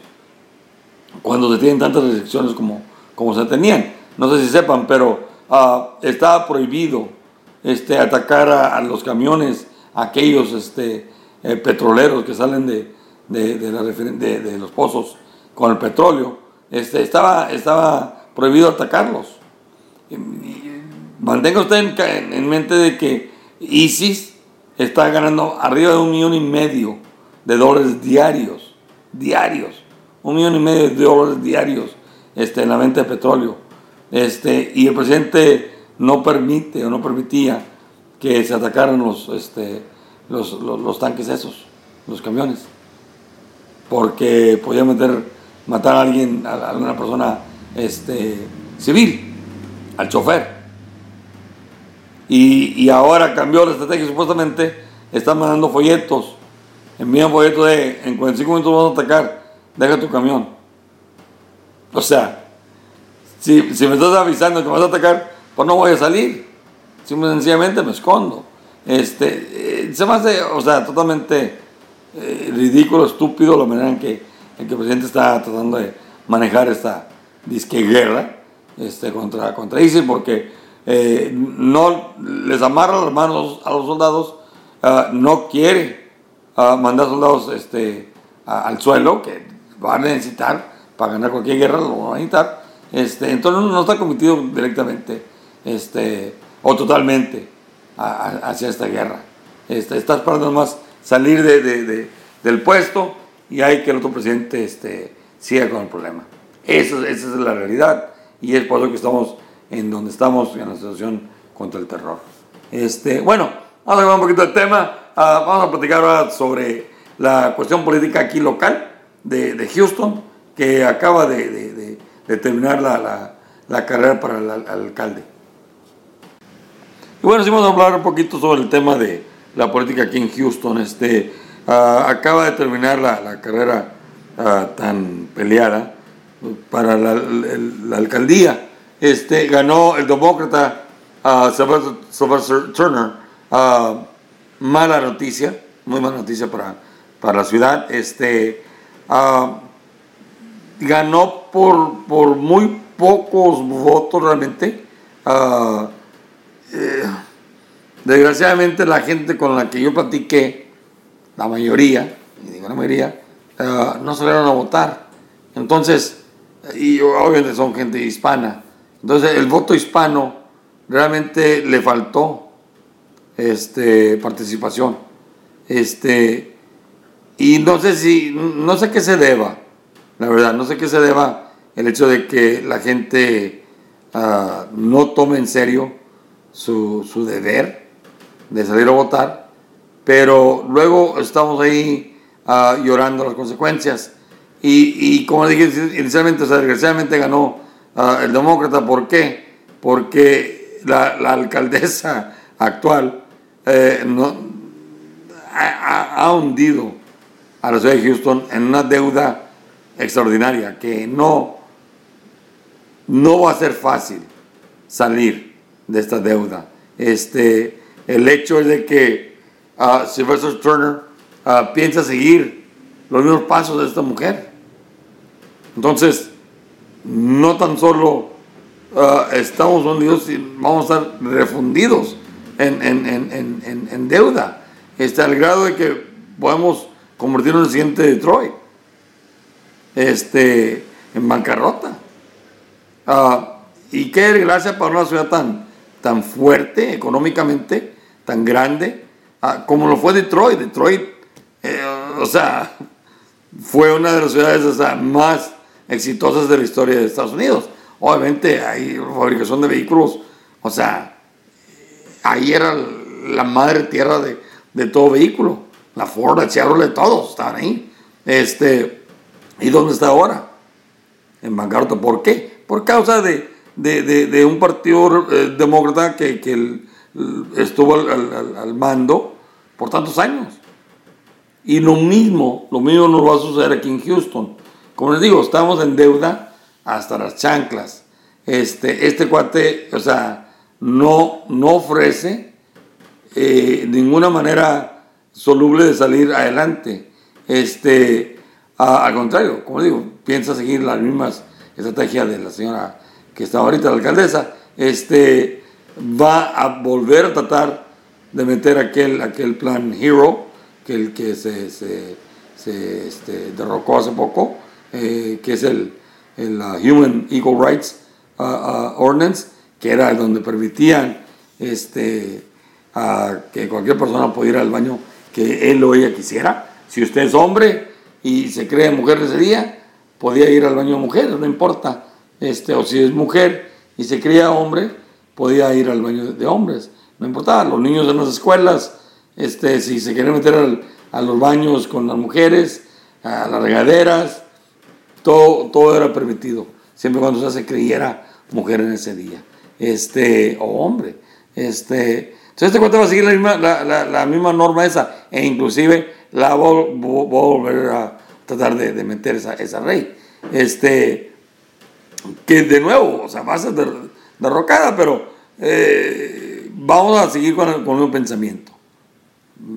cuando se tienen tantas restricciones como, como se tenían. No sé si sepan, pero uh, prohibido este, atacar a, los camiones, aquellos este, eh, petroleros que salen de, de, de, los pozos con el petróleo. Este, estaba, estaba prohibido atacarlos. mantenga usted en, mente de que ISIS está ganando arriba de un millón y medio de dólares diarios, diarios, un millón y medio de dólares diarios este, en la venta de petróleo. Este, y el presidente no permite o no permitía que se atacaran los, este, los, tanques esos, los camiones, porque podía meter, matar a alguien, a alguna persona este, civil, al chofer. Y, ahora cambió la estrategia, supuestamente están mandando folletos, envían folletos de en 45 minutos vamos a atacar, deja tu camión. O sea, si, si me estás avisando que vas a atacar, pues no voy a salir. Simple sencillamente me escondo. Este, eh, se me hace, o sea, totalmente eh, ridículo, estúpido la manera en que, el presidente está tratando de manejar esta disque guerra este, contra, contra ISIL, porque eh, no les amarra las manos a los soldados, ah, no quiere ah, mandar soldados este, al suelo, que van a necesitar para ganar cualquier guerra, lo van a necesitar. Este, entonces no está cometido directamente este, o totalmente hacia esta guerra. Este, está esperando más salir de, del puesto y hay que el otro presidente este, siga con el problema. Eso, esa es la realidad y es por eso que estamos en donde estamos en la situación contra el terror. Este, bueno, vamos a hablar un poquito del tema. Ah, vamos a platicar ahora sobre la cuestión política aquí local de, Houston, que acaba de, terminar la, la, carrera para el alcalde. Y bueno, sí vamos a hablar un poquito sobre el tema de la política aquí en Houston. Este, ah, acaba de terminar la, carrera ah, tan peleada para la, alcaldía. Este, ganó el demócrata uh, Sylvester, Turner. mala noticia, muy mala noticia para, para la ciudad. Este, ganó por, por muy pocos votos realmente. Eh, desgraciadamente la gente con la que yo platiqué, la mayoría, y digo la mayoría, no salieron a votar. Entonces, y obviamente son gente hispana. Entonces el voto hispano realmente le faltó este, participación. Este, y no sé si, no sé qué se deba, la verdad, no sé qué se deba el hecho de que la gente ah, no tome en serio su, deber de salir a votar, pero luego estamos ahí ah, llorando las consecuencias. Y, como dije inicialmente, desgraciadamente ganó el demócrata. ¿Por qué? Porque la, alcaldesa actual eh, no, ha, hundido a la ciudad de Houston en una deuda extraordinaria que no, no va a ser fácil salir de esta deuda. Este, el hecho es de que uh, Sylvester Turner uh, piensa seguir los mismos pasos de esta mujer. Entonces, no tan solo ah, Estados Unidos vamos a estar refundidos en, en, en, en, deuda, este, al grado de que podemos convertirnos en el siguiente Detroit, este, en bancarrota. Uh, y qué desgracia para una ciudad tan, tan fuerte económicamente, tan grande, ah, como lo fue Detroit. Detroit, eh, o sea, fue una de las ciudades más exitosas de la historia de Estados Unidos. Obviamente hay fabricación de vehículos, o sea, ahí era la madre tierra de, de todo vehículo. La Ford, la Chevrolet, todos estaban ahí. Este, ¿Y dónde está ahora? En bancarrota. ¿Por qué? Por causa de, de, un partido eh, demócrata que, que estuvo al, al, mando por tantos años. Y lo mismo, lo mismo nos va a suceder aquí en Houston. Como les digo, estamos en deuda hasta las chanclas. Este, este cuate, o sea, no, no ofrece eh, ninguna manera soluble de salir adelante. Este, al contrario, como digo, piensa seguir las mismas estrategias de la señora que está ahorita la alcaldesa, este, va a volver a tratar de meter aquel, aquel plan Hero, que el que se, se, este, derrocó hace poco, eh, que es el, el uh, Human Equal Rights uh, Ordinance, que era donde permitían este, que cualquier persona pudiera ir al baño que él o ella quisiera. Si usted es hombre y se cree mujer ese día, podía ir al baño de mujer, no importa este, o si es mujer y se cría hombre, podía ir al baño de hombres, no importaba, los niños en las escuelas, este, si se querían meter a los baños con las mujeres, a las regaderas, todo, todo era permitido, siempre cuando se creyera mujer en ese día, este, o hombre. Este, entonces este cuento va a seguir la misma, la, misma norma esa, e inclusive la voy, a volver a tratar de, de meter esa, esa ley. Este, que de nuevo, o sea, va a ser derrocada, pero eh, vamos a seguir con el, con el pensamiento.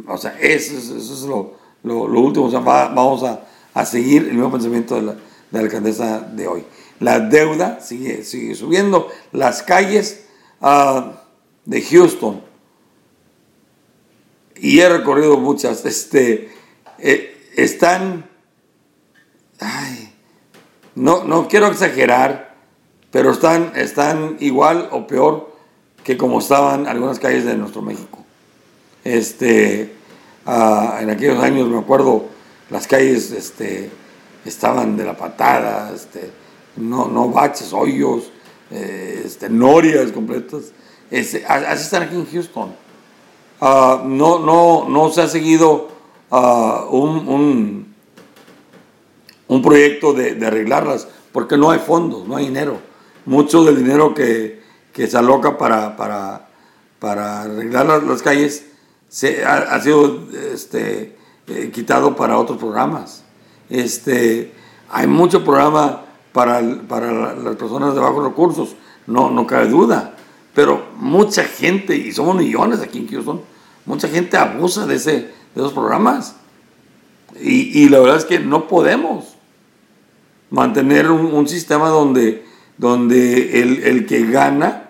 O sea, eso, es lo, lo, último, o sea, vamos a, a, seguir el mismo pensamiento de la, de la, alcaldesa de hoy. La deuda sigue, sigue subiendo, las calles uh, de Houston, y he recorrido muchas, este, eh, están... No, no quiero exagerar, pero están, están igual o peor que como estaban algunas calles de nuestro México. Este, ah, en aquellos años me acuerdo, las calles este, estaban de la patada, este, no, no baches, hoyos, eh, este, norias completas. Así están aquí en Houston. Ah, no, no, no se ha seguido ah, un un proyecto de, arreglarlas, porque no hay fondos, no hay dinero. Mucho del dinero que, se aloca para, para, para arreglar las, calles se, ha, sido este, eh, quitado para otros programas. Este, hay mucho programa para, para las personas de bajos recursos, no, no cabe duda, pero mucha gente, y somos millones aquí en Houston, mucha gente abusa de, ese, de esos programas. Y, y la verdad es que no podemos mantener un, sistema donde, donde el, que gana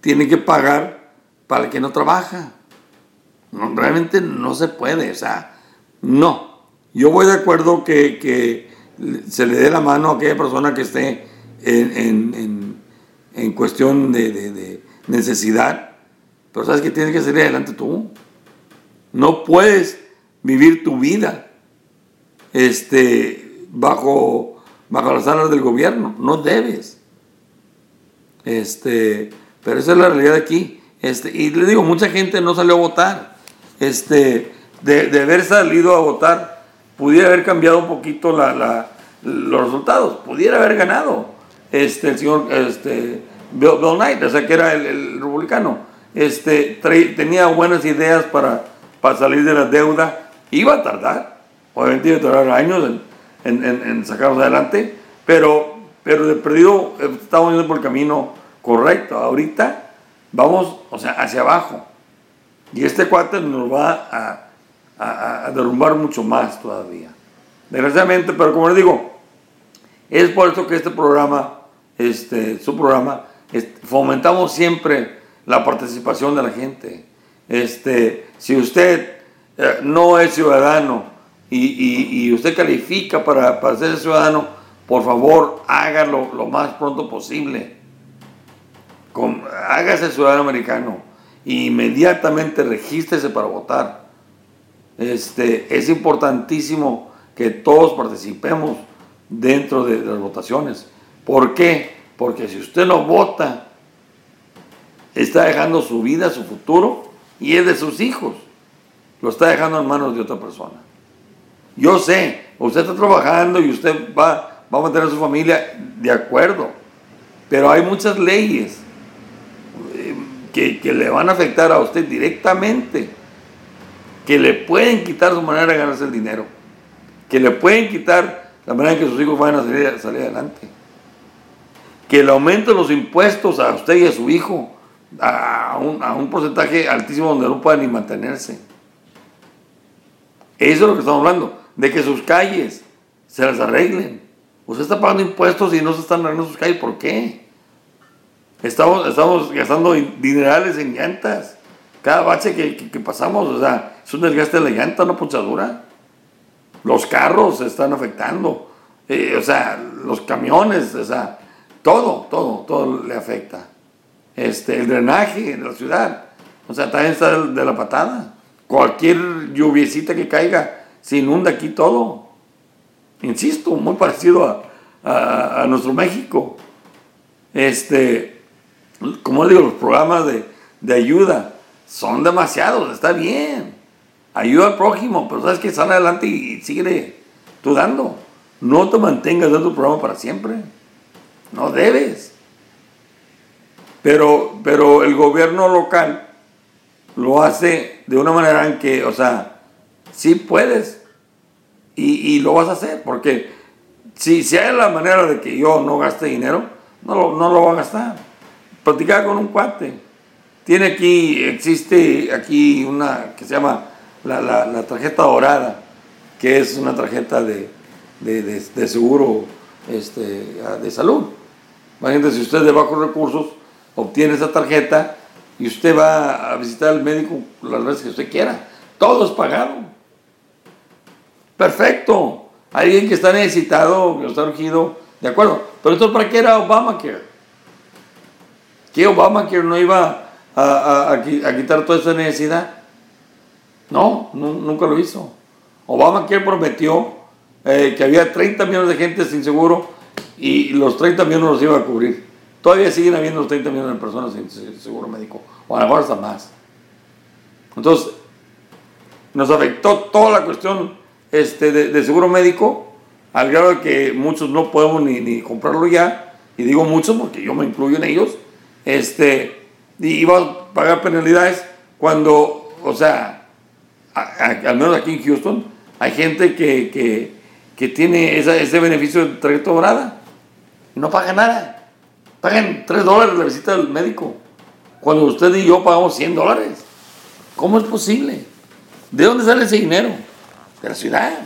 tiene que pagar para el que no trabaja. realmente no se puede, o sea, no. Yo voy de acuerdo que, se le dé la mano a aquella persona que esté en, cuestión de, necesidad, pero sabes que tienes que salir adelante tú. No puedes vivir tu vida este, bajo bajo las alas del gobierno, no debes. Este, pero esa es la realidad aquí. Este, y le digo, mucha gente no salió a votar. Este, de, haber salido a votar, pudiera haber cambiado un poquito la, los resultados, pudiera haber ganado este, el señor este, Bill, Knight, o sea, que era el, republicano. Este, tenía buenas ideas para, para salir de la deuda, iba a tardar, obviamente iba a tardar años en, en, en, sacarnos adelante, pero, pero de perdido eh, estamos yendo por el camino correcto. Ahorita vamos, o sea, hacia abajo. Y este cuate nos va a, a, derrumbar mucho más todavía. Desgraciadamente, pero como les digo, es por eso que este programa, este, su programa, fomentamos siempre la participación de la gente. Este, si usted eh, no es ciudadano y, usted califica para, ser ciudadano, por favor hágalo lo más pronto posible. Hágase ciudadano americano e inmediatamente regístrese para votar. Este, es importantísimo que todos participemos dentro de las votaciones. ¿Por qué? Porque si usted no vota, está dejando su vida, su futuro y es de sus hijos. Lo está dejando en manos de otra persona. Yo sé, usted está trabajando y usted va, a mantener a su familia de acuerdo, pero hay muchas leyes eh, que le van a afectar a usted directamente, que le pueden quitar su manera de ganarse el dinero, que le pueden quitar la manera en que sus hijos van a salir, adelante que le aumente los impuestos a usted y a su hijo a un, porcentaje altísimo donde no puedan ni mantenerse. Eso es lo que estamos hablando, de que sus calles se las arreglen. Usted está pagando impuestos y no se están arreglando sus calles, ¿por qué? Estamos, estamos gastando dinerales en llantas. Cada bache que, pasamos, o sea, es un desgaste de la llanta, una punchadura. Los carros se están afectando. Eh, o sea, los camiones, o sea, todo, todo, todo le afecta. Este, el drenaje de la ciudad, o sea, también está de la patada. Cualquier lluviecita que caiga, se inunda aquí todo. Insisto, muy parecido a, nuestro México. Este, como digo, los programas de, de ayuda son demasiados, está bien. Ayuda al prójimo, pero sabes que sale adelante y, sigue tú dando. No te mantengas dando tu programa para siempre. No debes. Pero, pero el gobierno local lo hace de una manera en que, o sea, sí puedes y, lo vas a hacer, porque si, si hay la manera de que yo no gaste dinero, no lo, no lo voy a gastar. Platicaba con un cuate. Tiene aquí, existe aquí una que se llama la, tarjeta dorada, que es una tarjeta de, de seguro este, de salud. Imagínate, si usted de bajos recursos, obtiene esa tarjeta y usted va a visitar al médico las veces que usted quiera. Todo es pagado. Perfecto. Alguien que está necesitado, que está urgido, de acuerdo. Pero entonces, ¿para qué era Obamacare? ¿Qué Obamacare no iba a, quitar toda esa necesidad? No, nunca lo hizo. Obamacare prometió eh, que había 30 millones de gente sin seguro y los 30 millones los iba a cubrir. Todavía siguen habiendo los 30 millones de personas sin seguro médico, o a lo mejor hasta más. Entonces, nos afectó toda la cuestión este, de, seguro médico, al grado de que muchos no podemos ni, comprarlo ya, y digo muchos porque yo me incluyo en ellos, este, y iba a pagar penalidades cuando, o sea, al menos aquí en Houston, hay gente que, que, tiene ese beneficio de tarjeta dorada no paga nada. Pagan 3 dólares la visita del médico. Cuando usted y yo pagamos 100 dólares. ¿Cómo es posible? ¿De dónde sale ese dinero? De la ciudad.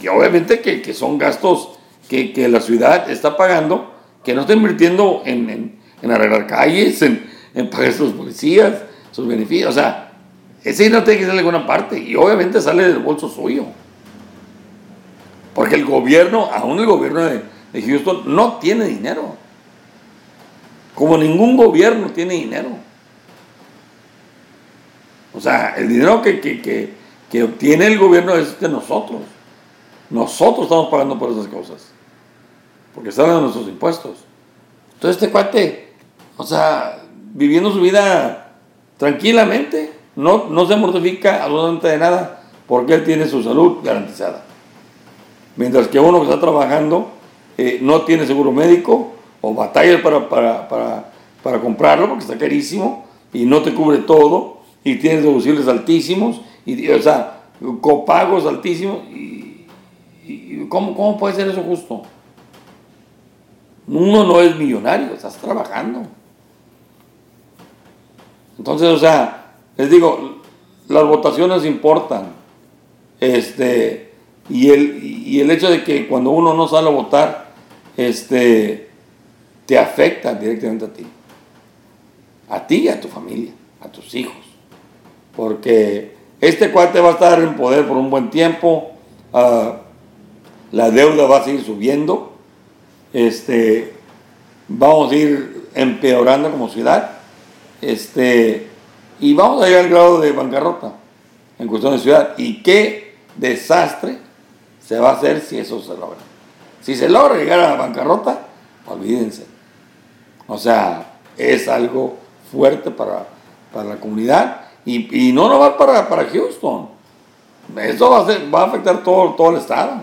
Y obviamente que, son gastos que, la ciudad está pagando, que no está invirtiendo en, arreglar calles, en, pagar a sus policías, sus beneficios. O sea, ese dinero tiene que salir de alguna parte y obviamente sale del bolso suyo. Porque el gobierno, aún el gobierno de, Houston no tiene dinero. Como ningún gobierno tiene dinero. O sea, el dinero que, obtiene el gobierno es de nosotros. Nosotros estamos pagando por esas cosas. Porque salen nuestros impuestos. Entonces este cuate, o sea, viviendo su vida tranquilamente, no, no se mortifica absolutamente de nada, porque él tiene su salud garantizada. Mientras que uno que está trabajando eh, no tiene seguro médico o batalla para, para, comprarlo porque está carísimo y no te cubre todo y tienes deducibles altísimos, y, o sea, copagos altísimos. Y, ¿cómo, ¿Cómo puede ser eso justo? Uno no es millonario, estás trabajando. Entonces, o sea, les digo, las votaciones importan. Este, y el, y el hecho de que cuando uno no sale a votar, este, te afecta directamente a ti. A ti y a tu familia, a tus hijos. Porque este cuate va a estar en poder por un buen tiempo. ah, la deuda va a seguir subiendo. Este, vamos a ir empeorando como ciudad. Este, y vamos a llegar al grado de bancarrota en cuestión de ciudad. Y qué desastre se va a hacer si eso se logra. Si se logra llegar a la bancarrota, olvídense. O sea, es algo fuerte para, para la comunidad y, y no nomás para, para Houston. Esto va a, va afectar todo, todo el estado.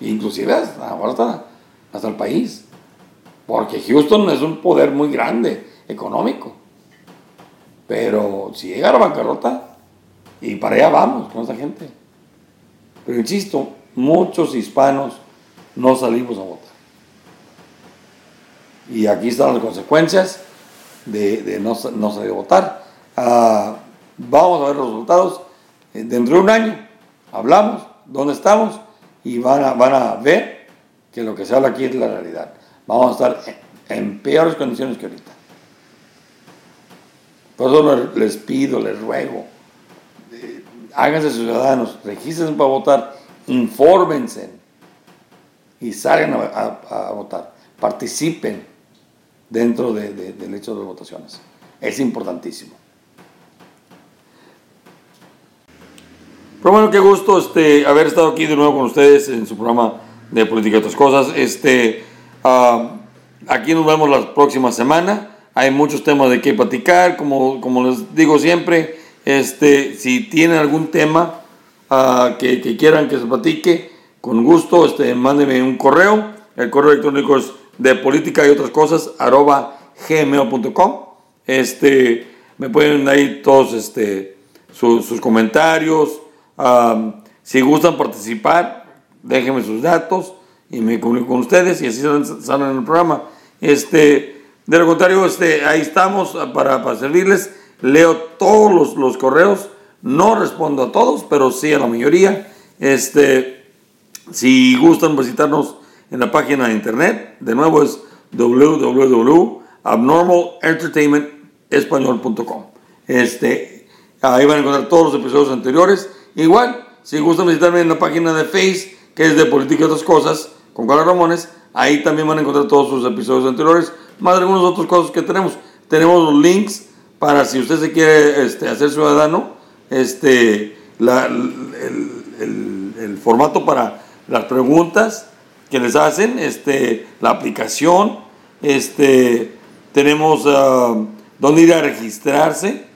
Inclusive hasta, hasta el país. Porque Houston es un poder muy grande, económico. Pero si llega a la bancarrota, y para allá vamos con esa gente. Pero insisto, muchos hispanos no salimos a votar. Y aquí están las consecuencias de, no, sa- no salir a votar. Ah, vamos a ver los resultados eh, dentro de un año. Hablamos, dónde estamos y van a, van a ver que lo que se habla aquí es la realidad. Vamos a estar en, en peores condiciones que ahorita. Por eso les- pido, les ruego, eh, háganse ciudadanos, regístrense para votar, infórmense y salgan a, votar, participen dentro de- de- del hecho de las votaciones. Es importantísimo. Pero bueno, qué gusto este, haber estado aquí de nuevo con ustedes en su programa de Política y otras cosas. Este, ah, aquí nos vemos la próxima semana. Hay muchos temas de qué platicar, como, como les digo siempre. Este, si tienen algún tema ah, que, quieran que se platique, con gusto, este, mándenme un correo. El correo electrónico es de política y otras cosas, arroba gmail.com. Este, me pueden ahí todos este, su- sus comentarios. si gustan participar, déjenme sus datos y me comunico con ustedes y así salen en el programa. Este, de lo contrario, este, ahí estamos para, para servirles. Leo todos los, los correos. No respondo a todos, pero sí a la mayoría. Este, si gustan visitarnos en la página de internet, de nuevo es www.abnormalentertainmentespañol.com. Este, ahí van a encontrar todos los episodios anteriores. Igual, si gustan visitarme en la página de Face, que es de Política y otras cosas, con Carlos Ramones, ahí también van a encontrar todos sus episodios anteriores, más algunas otras cosas que tenemos. Tenemos los links para si usted se quiere este, hacer ciudadano, este, el, formato para las preguntas que les hacen, este, la aplicación, este, tenemos ah, dónde ir a registrarse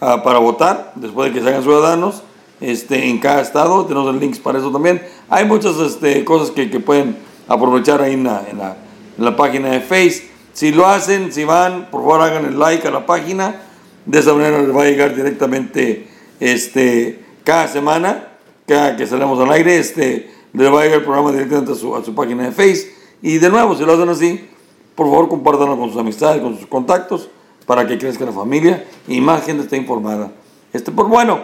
ah, para votar después de que se hagan ciudadanos este, en cada estado, tenemos links para eso también. Hay muchas este, cosas que, que pueden aprovechar ahí en la, en, la, en la página de Face. Si lo hacen, si van, por favor hagan el like a la página. De esa manera les va a llegar directamente este, cada semana, cada que salemos al aire, este, les va a llegar el programa directamente a su, a su página de Face. Y de nuevo, si lo hacen así, por favor compártanlo con sus amistades, con sus contactos, para que crezca la familia y más gente esté informada. Este, por bueno,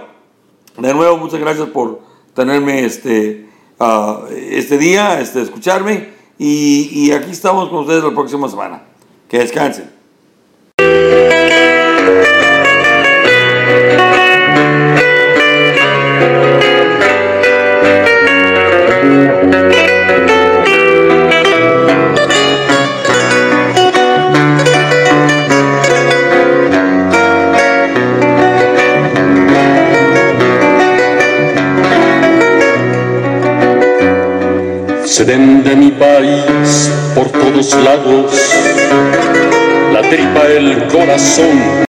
de nuevo, muchas gracias por tenerme este, ah, este día, este, escucharme. Y, y aquí estamos con ustedes la próxima semana. Que descansen. Se vende mi país por todos lados, la tripa, el corazón.